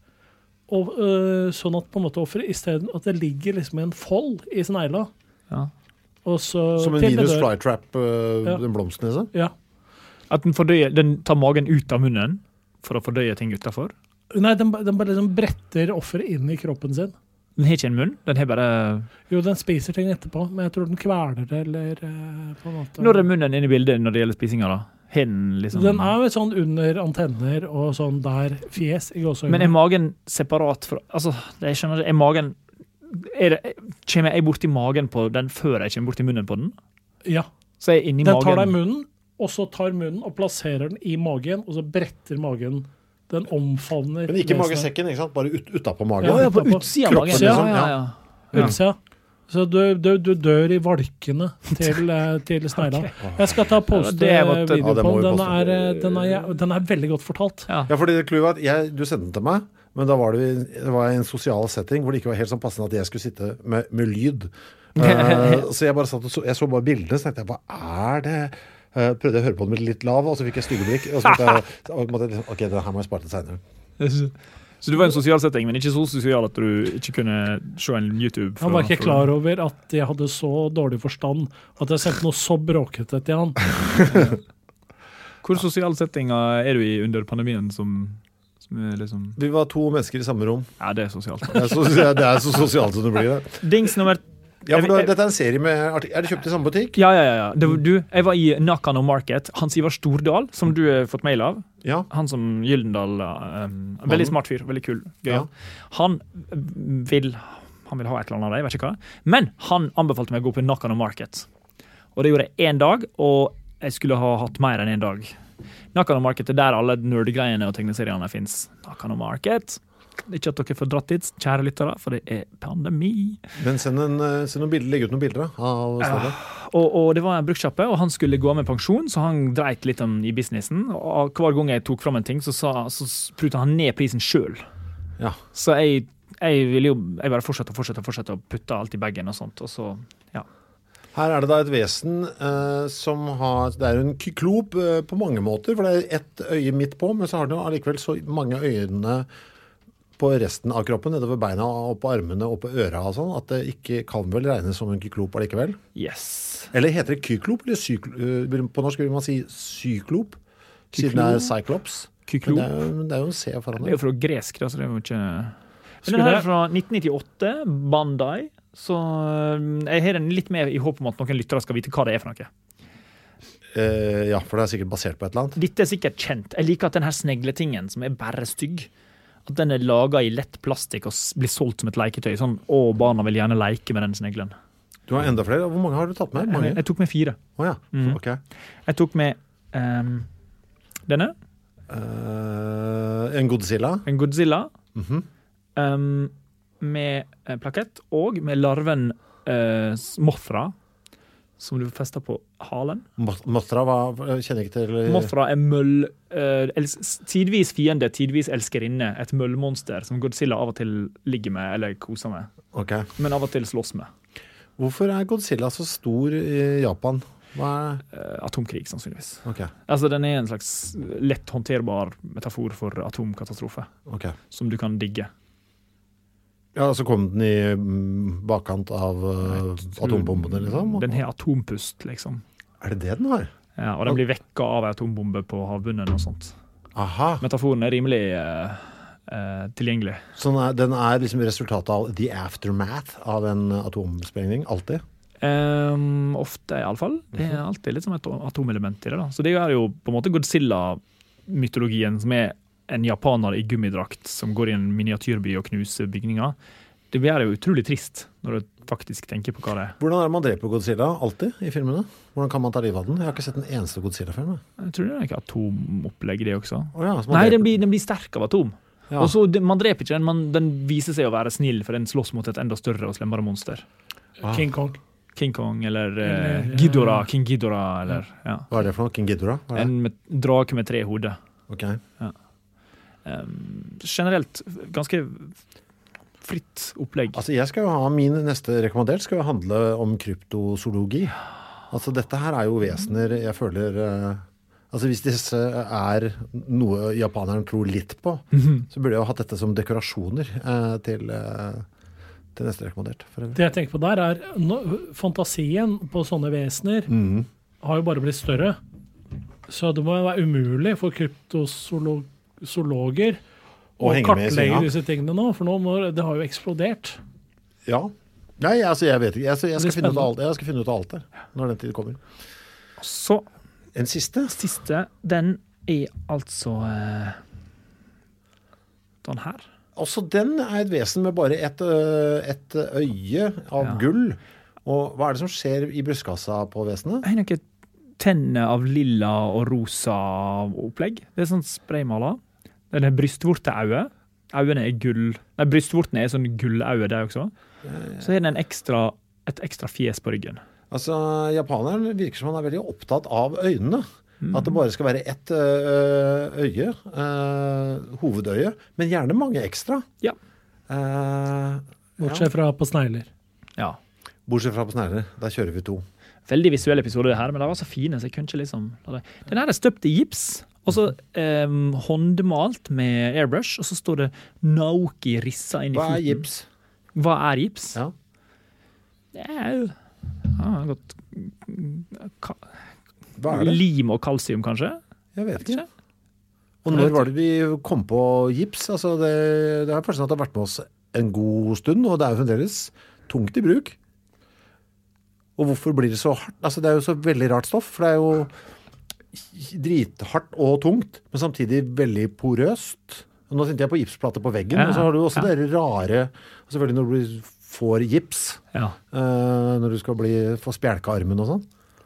Og, øh, sånn at på en måte offeret isteden At det ligger liksom en fold i snegla. Ja. Som en minus flytrap, uh, Ja. den blomstnese. Ja. At den, fordøyer, den tar magen ut av munnen for å fordøye ting utafor. Nei, den, den bare liksom bretter offeret inn i kroppen sin. Den har ikke en munn. Den har bare Jo, den spiser ting etterpå, men jeg tror den kveler det, eller øh, på en måte Når er munnen inne i bildet når det gjelder spisinga, da? Hen, liksom Den er jo sånn under antenner og sånn der fjes i gåseøynene. Men er magen separat fra Altså, det jeg skjønner ikke. Er magen er det, Kommer jeg borti magen på den før jeg kommer borti munnen på den? Ja. Så er jeg inni Den magen tar deg i munnen, og så tar munnen og plasserer den i magen, og så bretter magen. Den omfavner Men ikke magesekken, ikke sant? Bare ut, utapå magen. Ja, ja, på utsida av magen. Ja, liksom, ja, ja. ja. Utsida. Så du, du, du dør i valkene til, (laughs) eh, til snegla. Jeg skal ta poste ja, måtte- video på må den. Den er, eh, den, er, den er veldig godt fortalt. Ja. Ja, fordi det clouet var at jeg, Du sendte den til meg, men da var det, det var en sosial setting hvor det ikke var helt sånn passende at jeg skulle sitte med, med lyd. Uh, (laughs) så jeg bare satt og så, jeg så bare bildene, så tenkte jeg hva er det? Eh, prøvde jeg å høre på den med litt lav, og så fikk jeg stygge blikk. Og så måtte jeg, (laughs) og måtte ok, det her må jeg spare til seinere. Så du var i en sosial setting, men ikke så sosial at du ikke kunne se en YouTube? Han var ikke klar over at jeg hadde så dårlig forstand at jeg sendte noe så bråkete til han. (laughs) Hvor sosiale settinger er du i under pandemien som, som er liksom Vi var to mennesker i samme rom. Ja, det er sosialt. Det er så, det er så sosialt som det blir. Det. Dings nummer Ja, for da, Dette er en serie med artik Er det kjøpt i samme butikk? Ja, ja, ja. Det du, jeg var i Nakano Market. Hans Ivar Stordal, som du har fått mail av. Ja. Han som Gyldendal um, Veldig smart fyr. Veldig kul. Gøy. Ja. Han vil Han vil ha et eller annet av det, jeg vet ikke hva. Men han anbefalte meg å gå på Nakano Market. Og det gjorde jeg én dag, og jeg skulle ha hatt mer enn én dag. Nakano Market er der alle nerdgreiene og tegneseriene fins. Nakano Market. Ikke at dere får dratt dit, kjære lyttere, for det er pandemi. Men send, en, eh, send bilder, legg ut noen bilder da, av stedet. Og, og det var en bruktkjappe, og han skulle gå av med pensjon, så han dreit litt om i businessen. Og hver gang jeg tok fram en ting, så, sa, så pruta han ned prisen sjøl. Ja. Så jeg, jeg ville jo jeg bare fortsette og fortsette og fortsette å putte alt i bagen og sånt. Og så, ja. Her er det da et vesen eh, som har Det er jo en kyklop eh, på mange måter, for det er ett øye midt på, men så har den allikevel så mange øyne på resten av kroppen, nedover beina og på armene og på øra og sånn, at det ikke kan vel regnes som en kyklop allikevel. Yes. Eller heter det kyklop, eller sykl... eh, På norsk vil man si syklop, siden det er cyclops. Kyklop. Men det er, jo- det er jo en C foran Det Det er jo fra gresk, da, så det er jo ikke Men den her er fra 1998, Bandai. Så øh, jeg har den litt med i håp om at noen lyttere skal vite hva det er for noe. Uh, ja, for det er sikkert basert på et eller annet. Dette er sikkert kjent. Jeg liker at den her snegletingen, som er bare stygg, At den er laga i lett plastikk og blir solgt som et leketøy. Sånn, å, barna vil gjerne leke med den sneglen. Du har enda flere. Hvor mange har du tatt med? Jeg, jeg tok med fire. Oh, ja. Mm. okay. Jeg tok med um, denne. Uh, en Godzilla. En Godzilla. Mm -hmm. um, med eh, plakett, og med larven uh, Mothra, som du fester på halen. Mothra Kjenner ikke til Mothra er møll... eh, tidvis fiende, tidvis elskerinne. Et møllmonster som Godzilla av og til ligger med eller koser med. Okay. Men av og til slåss med. Hvorfor er Godzilla så stor i Japan? Eh, atomkrig, sannsynligvis. Okay. Altså, Den er en slags lett håndterbar metafor for atomkatastrofe, okay. som du kan digge. Ja, Så kom den i mm, bakkant av uh, atombombene, liksom? Den har atompust, liksom. Er det det den har? Ja, og den blir vekka av ei atombombe på havbunnen og sånt. Aha. Metaforen er rimelig eh, eh, tilgjengelig. Så den er, den er liksom resultatet av the aftermath av en atomsprengning? Alltid? Um, ofte, iallfall. Det er alltid litt som et atomelement i det. da. Så det er jo på en måte Godzilla-mytologien, som er en japaner i gummidrakt som går i en miniatyrby og knuser bygninger. Det blir jo utrolig trist når du faktisk tenker på hva det er. Hvordan er det man dreper Godzilla? Alltid i filmene? Hvordan kan man ta livet av den? Jeg har ikke sett en eneste Godzilla-film. jeg. Tror det er ikke atomopplegg, det også. Oh, ja, så man Nei, dreper- den blir, den blir sterk av atom. Ja. Og så, Man dreper ikke den, men den viser seg å være snill, for den slåss mot et enda større og slemmere monster. Ah. King Kong. King Kong eller, eh, Eller, Ghidorah. eh, King Ghidorah eller ja. Hva er det for noe? King Ghidorah? Hva er det? En med, drake med tre hoder. Ok. Um, generelt ganske fritt opplegg. Altså, jeg skal jo ha Min neste rekommandert skal jo handle om kryptozoologi. Altså, dette her er jo vesener jeg føler eh, Altså, Hvis disse er noe japaneren tror litt på, så burde jeg jo hatt dette som dekorasjoner eh, til, eh, til neste rekommandert. Det jeg tenker på der, er no, fantasien på sånne vesener Mhm. har jo bare blitt større. Så det må jo være umulig for kryptozoologer Å og, og med kartlegge disse tingene nå, for nå må, det har jo eksplodert. Ja. Nei, altså, jeg vet ikke. Jeg, jeg, skal finne ut alt, jeg skal finne ut av alt det når den tid kommer. Så En siste? siste, den er altså uh, den her. Også den er et vesen med bare et, ø, et øye av Ja. gull. Og hva er det som skjer i brystkassa på vesenet? Jeg har noen tenner av lilla og rosa opplegg. Det er sånn spraymala. Den er brystvorteøye. Øynene er gull. Nei, brystvortene er sånn gulløye, de også. Så er det en ekstra, et ekstra fjes på ryggen. Altså, Japaneren virker som han er veldig opptatt av øynene. At det bare skal være ett øye, ø, hovedøye, men gjerne mange ekstra. Ja. Uh, Bortsett fra på snegler. Ja. bortsett fra på snegler. Da kjører vi to. Veldig visuell episode, det her, men de var så fine, så jeg kunne ikke liksom. Den her er støpt i gips. Og så eh, håndmalt med airbrush, og så står det Naoki rissa inn i Hva er gips? Hva er gips? Ja. Det er jo ah, godt ka, Hva er det? Lim og kalsium, kanskje? Jeg vet ikke. Og når var det vi kom på gips? Altså det, det er først at det har vært med oss en god stund, og det er jo fremdeles tungt i bruk. Og hvorfor blir det så hardt? Altså Det er jo så veldig rart stoff, for det er jo drithardt og tungt, men samtidig veldig porøst. Og nå tenkte jeg på gipsplate på veggen, Ja, og så har du også ja. det rare Selvfølgelig når du får gips, Ja. uh, når du skal bli, få spjelka armen og sånn.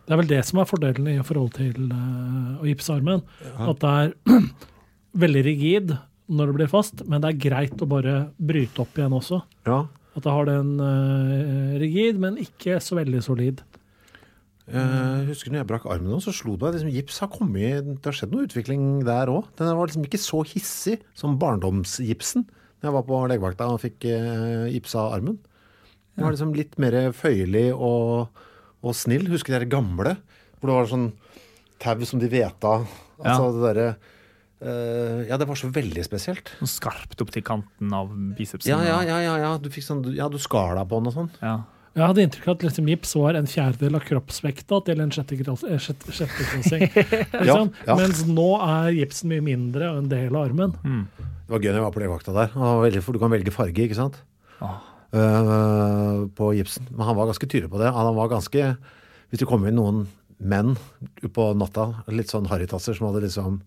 Det er vel det som er fordelen i forhold til uh, å gipse armen. At det er (clears throat) veldig rigid når det blir fast, men det er greit å bare bryte opp igjen også. Ja. At det har den uh, rigid, men ikke så veldig solid. Jeg husker når jeg brakk armen så slo det meg liksom, gips har kommet Det har skjedd noe utvikling der òg. Den var liksom ikke så hissig som barndomsgipsen. Da jeg var på legevakta og fikk eh, gipsa armen. Den var liksom litt mer føyelig og, og snill. Husker dere gamle? Hvor det var sånn tau som de veta. Altså Ja. det derre Uh, Ja, det var så veldig spesielt. Sånn skarpt opp til kanten av bicepsen. Ja, ja, ja, ja, ja. Du sånn Ja, du skar deg på den og sånn. Ja. Jeg hadde inntrykk av at liksom gips var en fjerdedel av kroppsvekta til en sjetteklassing. sjette- Liksom. (laughs) ja. Mens nå er gipsen mye mindre og en del av armen. Det var gøy når jeg var på legevakta der. For du kan velge farge, ikke sant? Ah. Uh, på gipsen. Men han var ganske tydelig på det. Han var ganske Hvis det kom inn noen menn på natta, litt sånn harrytasser som hadde liksom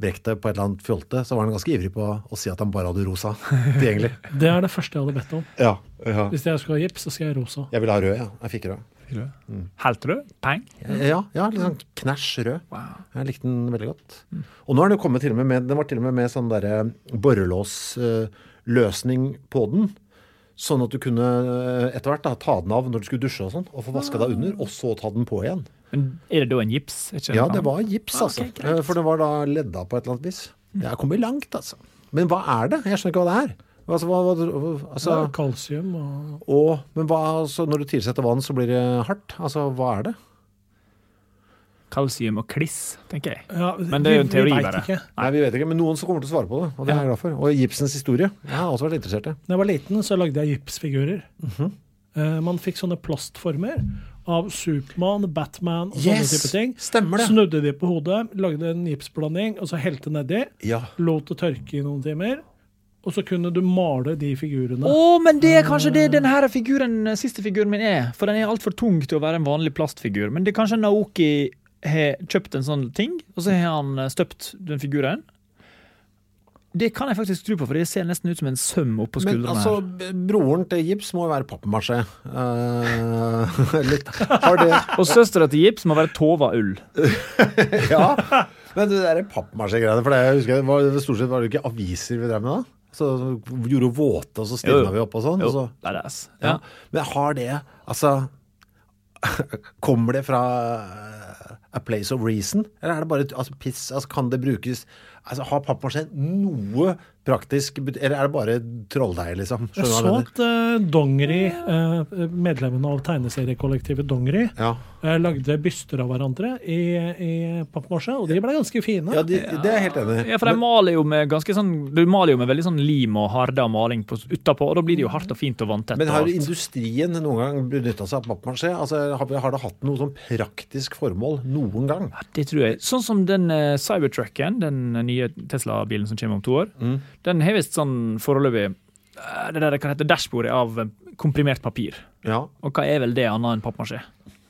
brekte på et eller annet fjolte, så var han ganske ivrig på å si at han bare hadde rosa (laughs) tilgjengelig. Det er det første jeg hadde bedt om. Ja, ja. Hvis jeg skulle ha gips, så skal jeg ha rosa. Jeg ville ha rød, ja. Jeg fikk rød. Helt rød? Peng? Ja, ja litt sånn knæsj rød. Jeg likte den veldig godt. Og nå er den jo kommet til og med med Den var til og med med sånn derre borrelåsløsning på den. Sånn at du kunne eh, etter hvert da, ta den av når du skulle dusje og sånn, og få vaska deg under, og så ta den på igjen. Men er det da en gips? Ikke Ja, det var gips, Ah, altså. ok, greit. Eh, For det var da ledda på et eller annet vis. Det er kommet langt, altså. Men hva er det? Jeg skjønner ikke hva det er. Altså, hva, hva, altså, Ja, Kalsium og og, men hva, altså, når du tilsetter vann, så blir det hardt? Altså, hva er det? Kalsium og kliss, tenker jeg. ja, Men det er jo en teori, vi vet bare. Ikke. Nei, vi vet ikke, men noen som kommer til å svare på det, og det er jeg glad for. Og gipsens historie. Jeg har også vært interessert i. Da jeg var liten, så lagde jeg gipsfigurer. Mhm. Eh, man fikk sånne plastformer av Supermann, Batman og Yes, sånne type ting. stemmer det. Snudde de på hodet, lagde en gipsblanding, og så helte nedi. Ja. Lot det tørke i noen timer. Og så kunne du male de figurene. Å, men det er kanskje det den her figuren, siste figuren min er. For den er altfor tung til å være en vanlig plastfigur. Men det er kanskje Naoki har kjøpt en sånn ting, og så har han eh, støpt den figuren. Det kan jeg faktisk tro på, for det ser nesten ut som en søm oppå Men skuldrene. altså, her. broren til gips må jo være pappmasjé. Eh. (laughs) Har det Og søstera til gips må være Tova Ull. (laughs) Ja. Men det der pappmasjé-greiene, for det, jeg husker, det var, stort sett var det ikke aviser vi drev med da? Så vi gjorde våte, og så stivna vi opp og sånn. Jo, det er det. ja. Ja. Men har det Altså (laughs) Kommer det fra eh, a place of reason? Eller er det bare altså, piss? Altså, kan det brukes Altså, Har pappmasjé noe praktisk Eller er det bare trolldeig, liksom? Jeg så at uh, Dongeri, uh, medlemmene av tegneseriekollektivet Dongeri, Ja. uh, lagde byster av hverandre i, i pappmasjé, og de ble ganske fine. Ja, de, det er jeg helt enig i. Ja, for de maler jo med ganske sånn Du maler jo med veldig sånn lim og harda maling på, utapå, og da blir det jo hardt og fint og vanntett. Men har industrien noen gang benytta seg av pappmasjé? Altså, har, har det hatt noe sånn praktisk formål noen gang? Ja, Det tror jeg. Sånn som den uh, Cybertrucken, den nye Tesla-bilen som kommer om to år. Mm. Den har visst sånn foreløpig eh, det der kan hete dashbordet av komprimert papir. Ja. Og hva er vel det annet enn pappmasjé?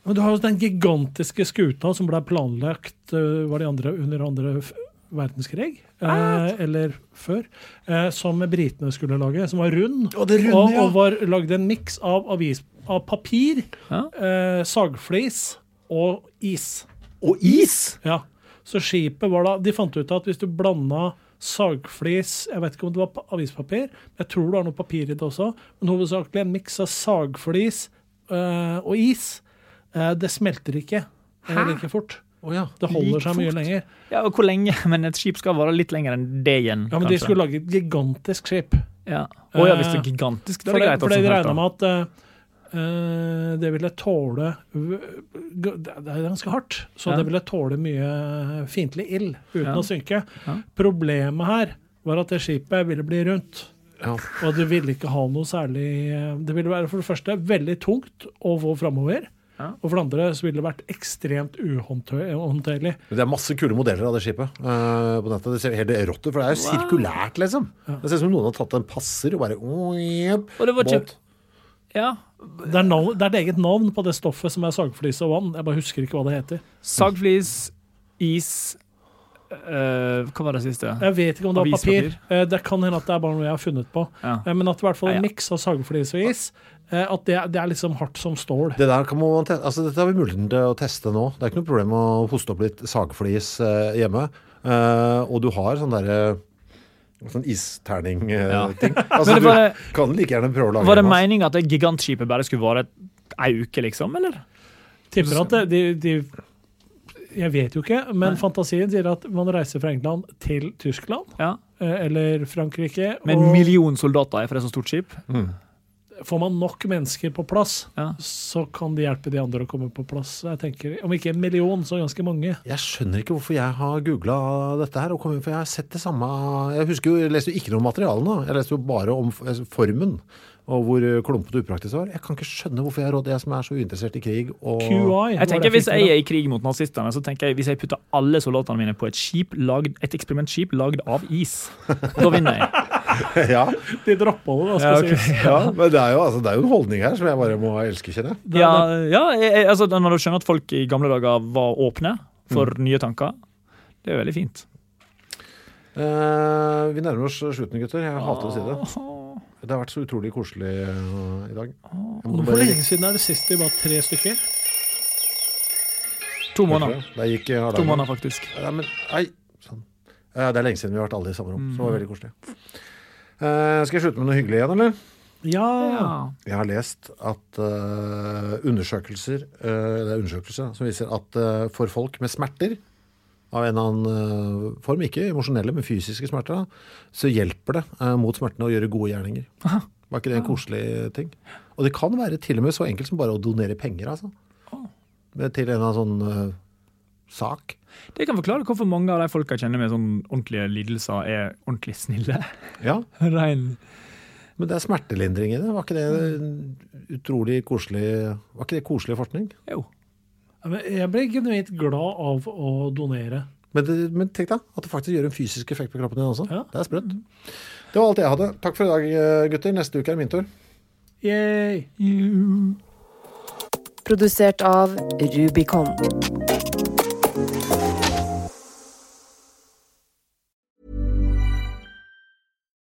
Men du har jo den gigantiske skuta som ble planlagt eh, var det andre, under andre verdenskrig, eh, eller før, eh, som britene skulle lage, som var rund, og, det runde, og, ja. og var lagd en miks av, av papir, Ja. eh, sagflis og is. Og is! Ja. Så skipet var da De fant ut at hvis du blanda sagflis Jeg vet ikke om det var avispapir, men jeg tror det var noe papir i det også. Men hovedsakelig en miks av sagflis øh, og is. Øh, det smelter ikke Hæ? like fort. Oh ja. Det holder seg mye fort? lenger. Ja, og hvor lenge? (laughs) Men et skip skal vare litt lenger enn det igjen. Ja, Men de skulle lage et gigantisk skip. ja. Oh, ja, hvis det er gigantisk, det For er det det, greit. for det at de regna med at eh, eh, det ville tåle Det er ganske hardt, så Ja. det ville tåle mye fiendtlig ild uten Ja. å synke. Ja. Problemet her var at det skipet ville bli rundt. Ja. Og det ville ikke ha noe særlig eh, Det ville være for det første veldig tungt å få framover. Ja. Og for det andre så ville det vært ekstremt uhåndterlig. Det er masse kule modeller av det skipet uh, på nettet. Det ser helt rått ut, for det er jo sirkulært, liksom. Det ser ut som noen har tatt en passer og bare oh, yep, Og det var båt. Ja. Det er, navn, det er et eget navn på det stoffet som er sagflis og vann. Jeg bare husker ikke hva det heter. Sagflis, is uh, Hva var det siste? Jeg vet ikke om det var papir. Eh, Det kan hende at det er bare noe jeg har funnet på. Ja. Eh, Men at det i hvert fall en ja. miks av sagflis og is. eh, At det, det er liksom hardt som stål. Det der kan man altså, Dette har vi muligheten til å teste nå. Det er ikke noe problem å hoste opp litt sagflis hjemme. Eh, og du har sånn derre Sånn Ja. isterning-ting. (laughs) altså, du bare, kan like gjerne prøve å lage Var det meninga at det gigantskipet bare skulle vare ei uke, liksom? Eller? Tipper at det, de, de Jeg vet jo ikke, men fantasien sier at man reiser fra England til Tyskland Ja. eh, eller Frankrike. Med en og million soldater for et så stort skip? Får man nok mennesker på plass, Ja. så kan de hjelpe de andre å komme på plass. Jeg tenker, Om ikke en million, så ganske mange. Jeg skjønner ikke hvorfor jeg har googla dette her. Og kommet, for jeg har sett det samme Jeg husker jo, jeg leste jo ikke noe om materialene. Jeg leste jo bare om formen. Og hvor klumpete og upraktisk det var. Jeg kan ikke skjønne hvorfor jeg råder jeg som er så uinteressert i krig. Og QI. Jeg tenker Hvis jeg er i krig mot nazistene, så tenker jeg hvis jeg putter alle soldatene mine på et skip lagd, et eksperimentskip lagd av is, (laughs) da vinner jeg. (laughs) ja, De droppa det, da, skal Ja, okay. sies. ja, men det er, jo, altså, det er jo en holdning her som jeg bare må elske, kjenner jeg. Ja, ja jeg, altså, Når du skjønner at folk i gamle dager var åpne for nye tanker, det er veldig fint. Eh, vi nærmer oss slutten, gutter. Jeg hater å si det. Det har vært så utrolig koselig eh, i dag. Hvor bare- lenge siden er det sist vi var tre stykker? To måneder. Gikk eh, To måneder, faktisk. Ja, men, nei, sånn. Eh, Det er lenge siden vi har vært alle i samme rom. Så det var Mm. veldig koselig. Eh, skal jeg slutte med noe hyggelig igjen, eller? Ja. Jeg har lest at uh, undersøkelser uh, Det er undersøkelser som viser at for folk med smerter av en eller annen form, ikke emosjonelle, men fysiske smerter, da, så hjelper det mot smertene å gjøre gode gjerninger. Var ikke det en koselig ting? Og det kan være til og med så enkelt som bare å donere penger, altså. Oh. Til en annen sånn sak. Det kan forklare hvorfor mange av de folka jeg kjenner med sånn ordentlige lidelser, er ordentlig snille. Ja. (laughs) Rein Men det er smertelindring i det. Var ikke det utrolig koselig Var ikke det koselig forskning? Jo. Jeg ble genuint glad av å donere. Men, det, men tenk deg at det faktisk gjør en fysisk effekt på kroppen din også. Ja. Det er sprøtt. Det var alt jeg hadde. Takk for i dag, eh, gutter. Neste uke er det min tur. Yay! Produsert av Rubicon.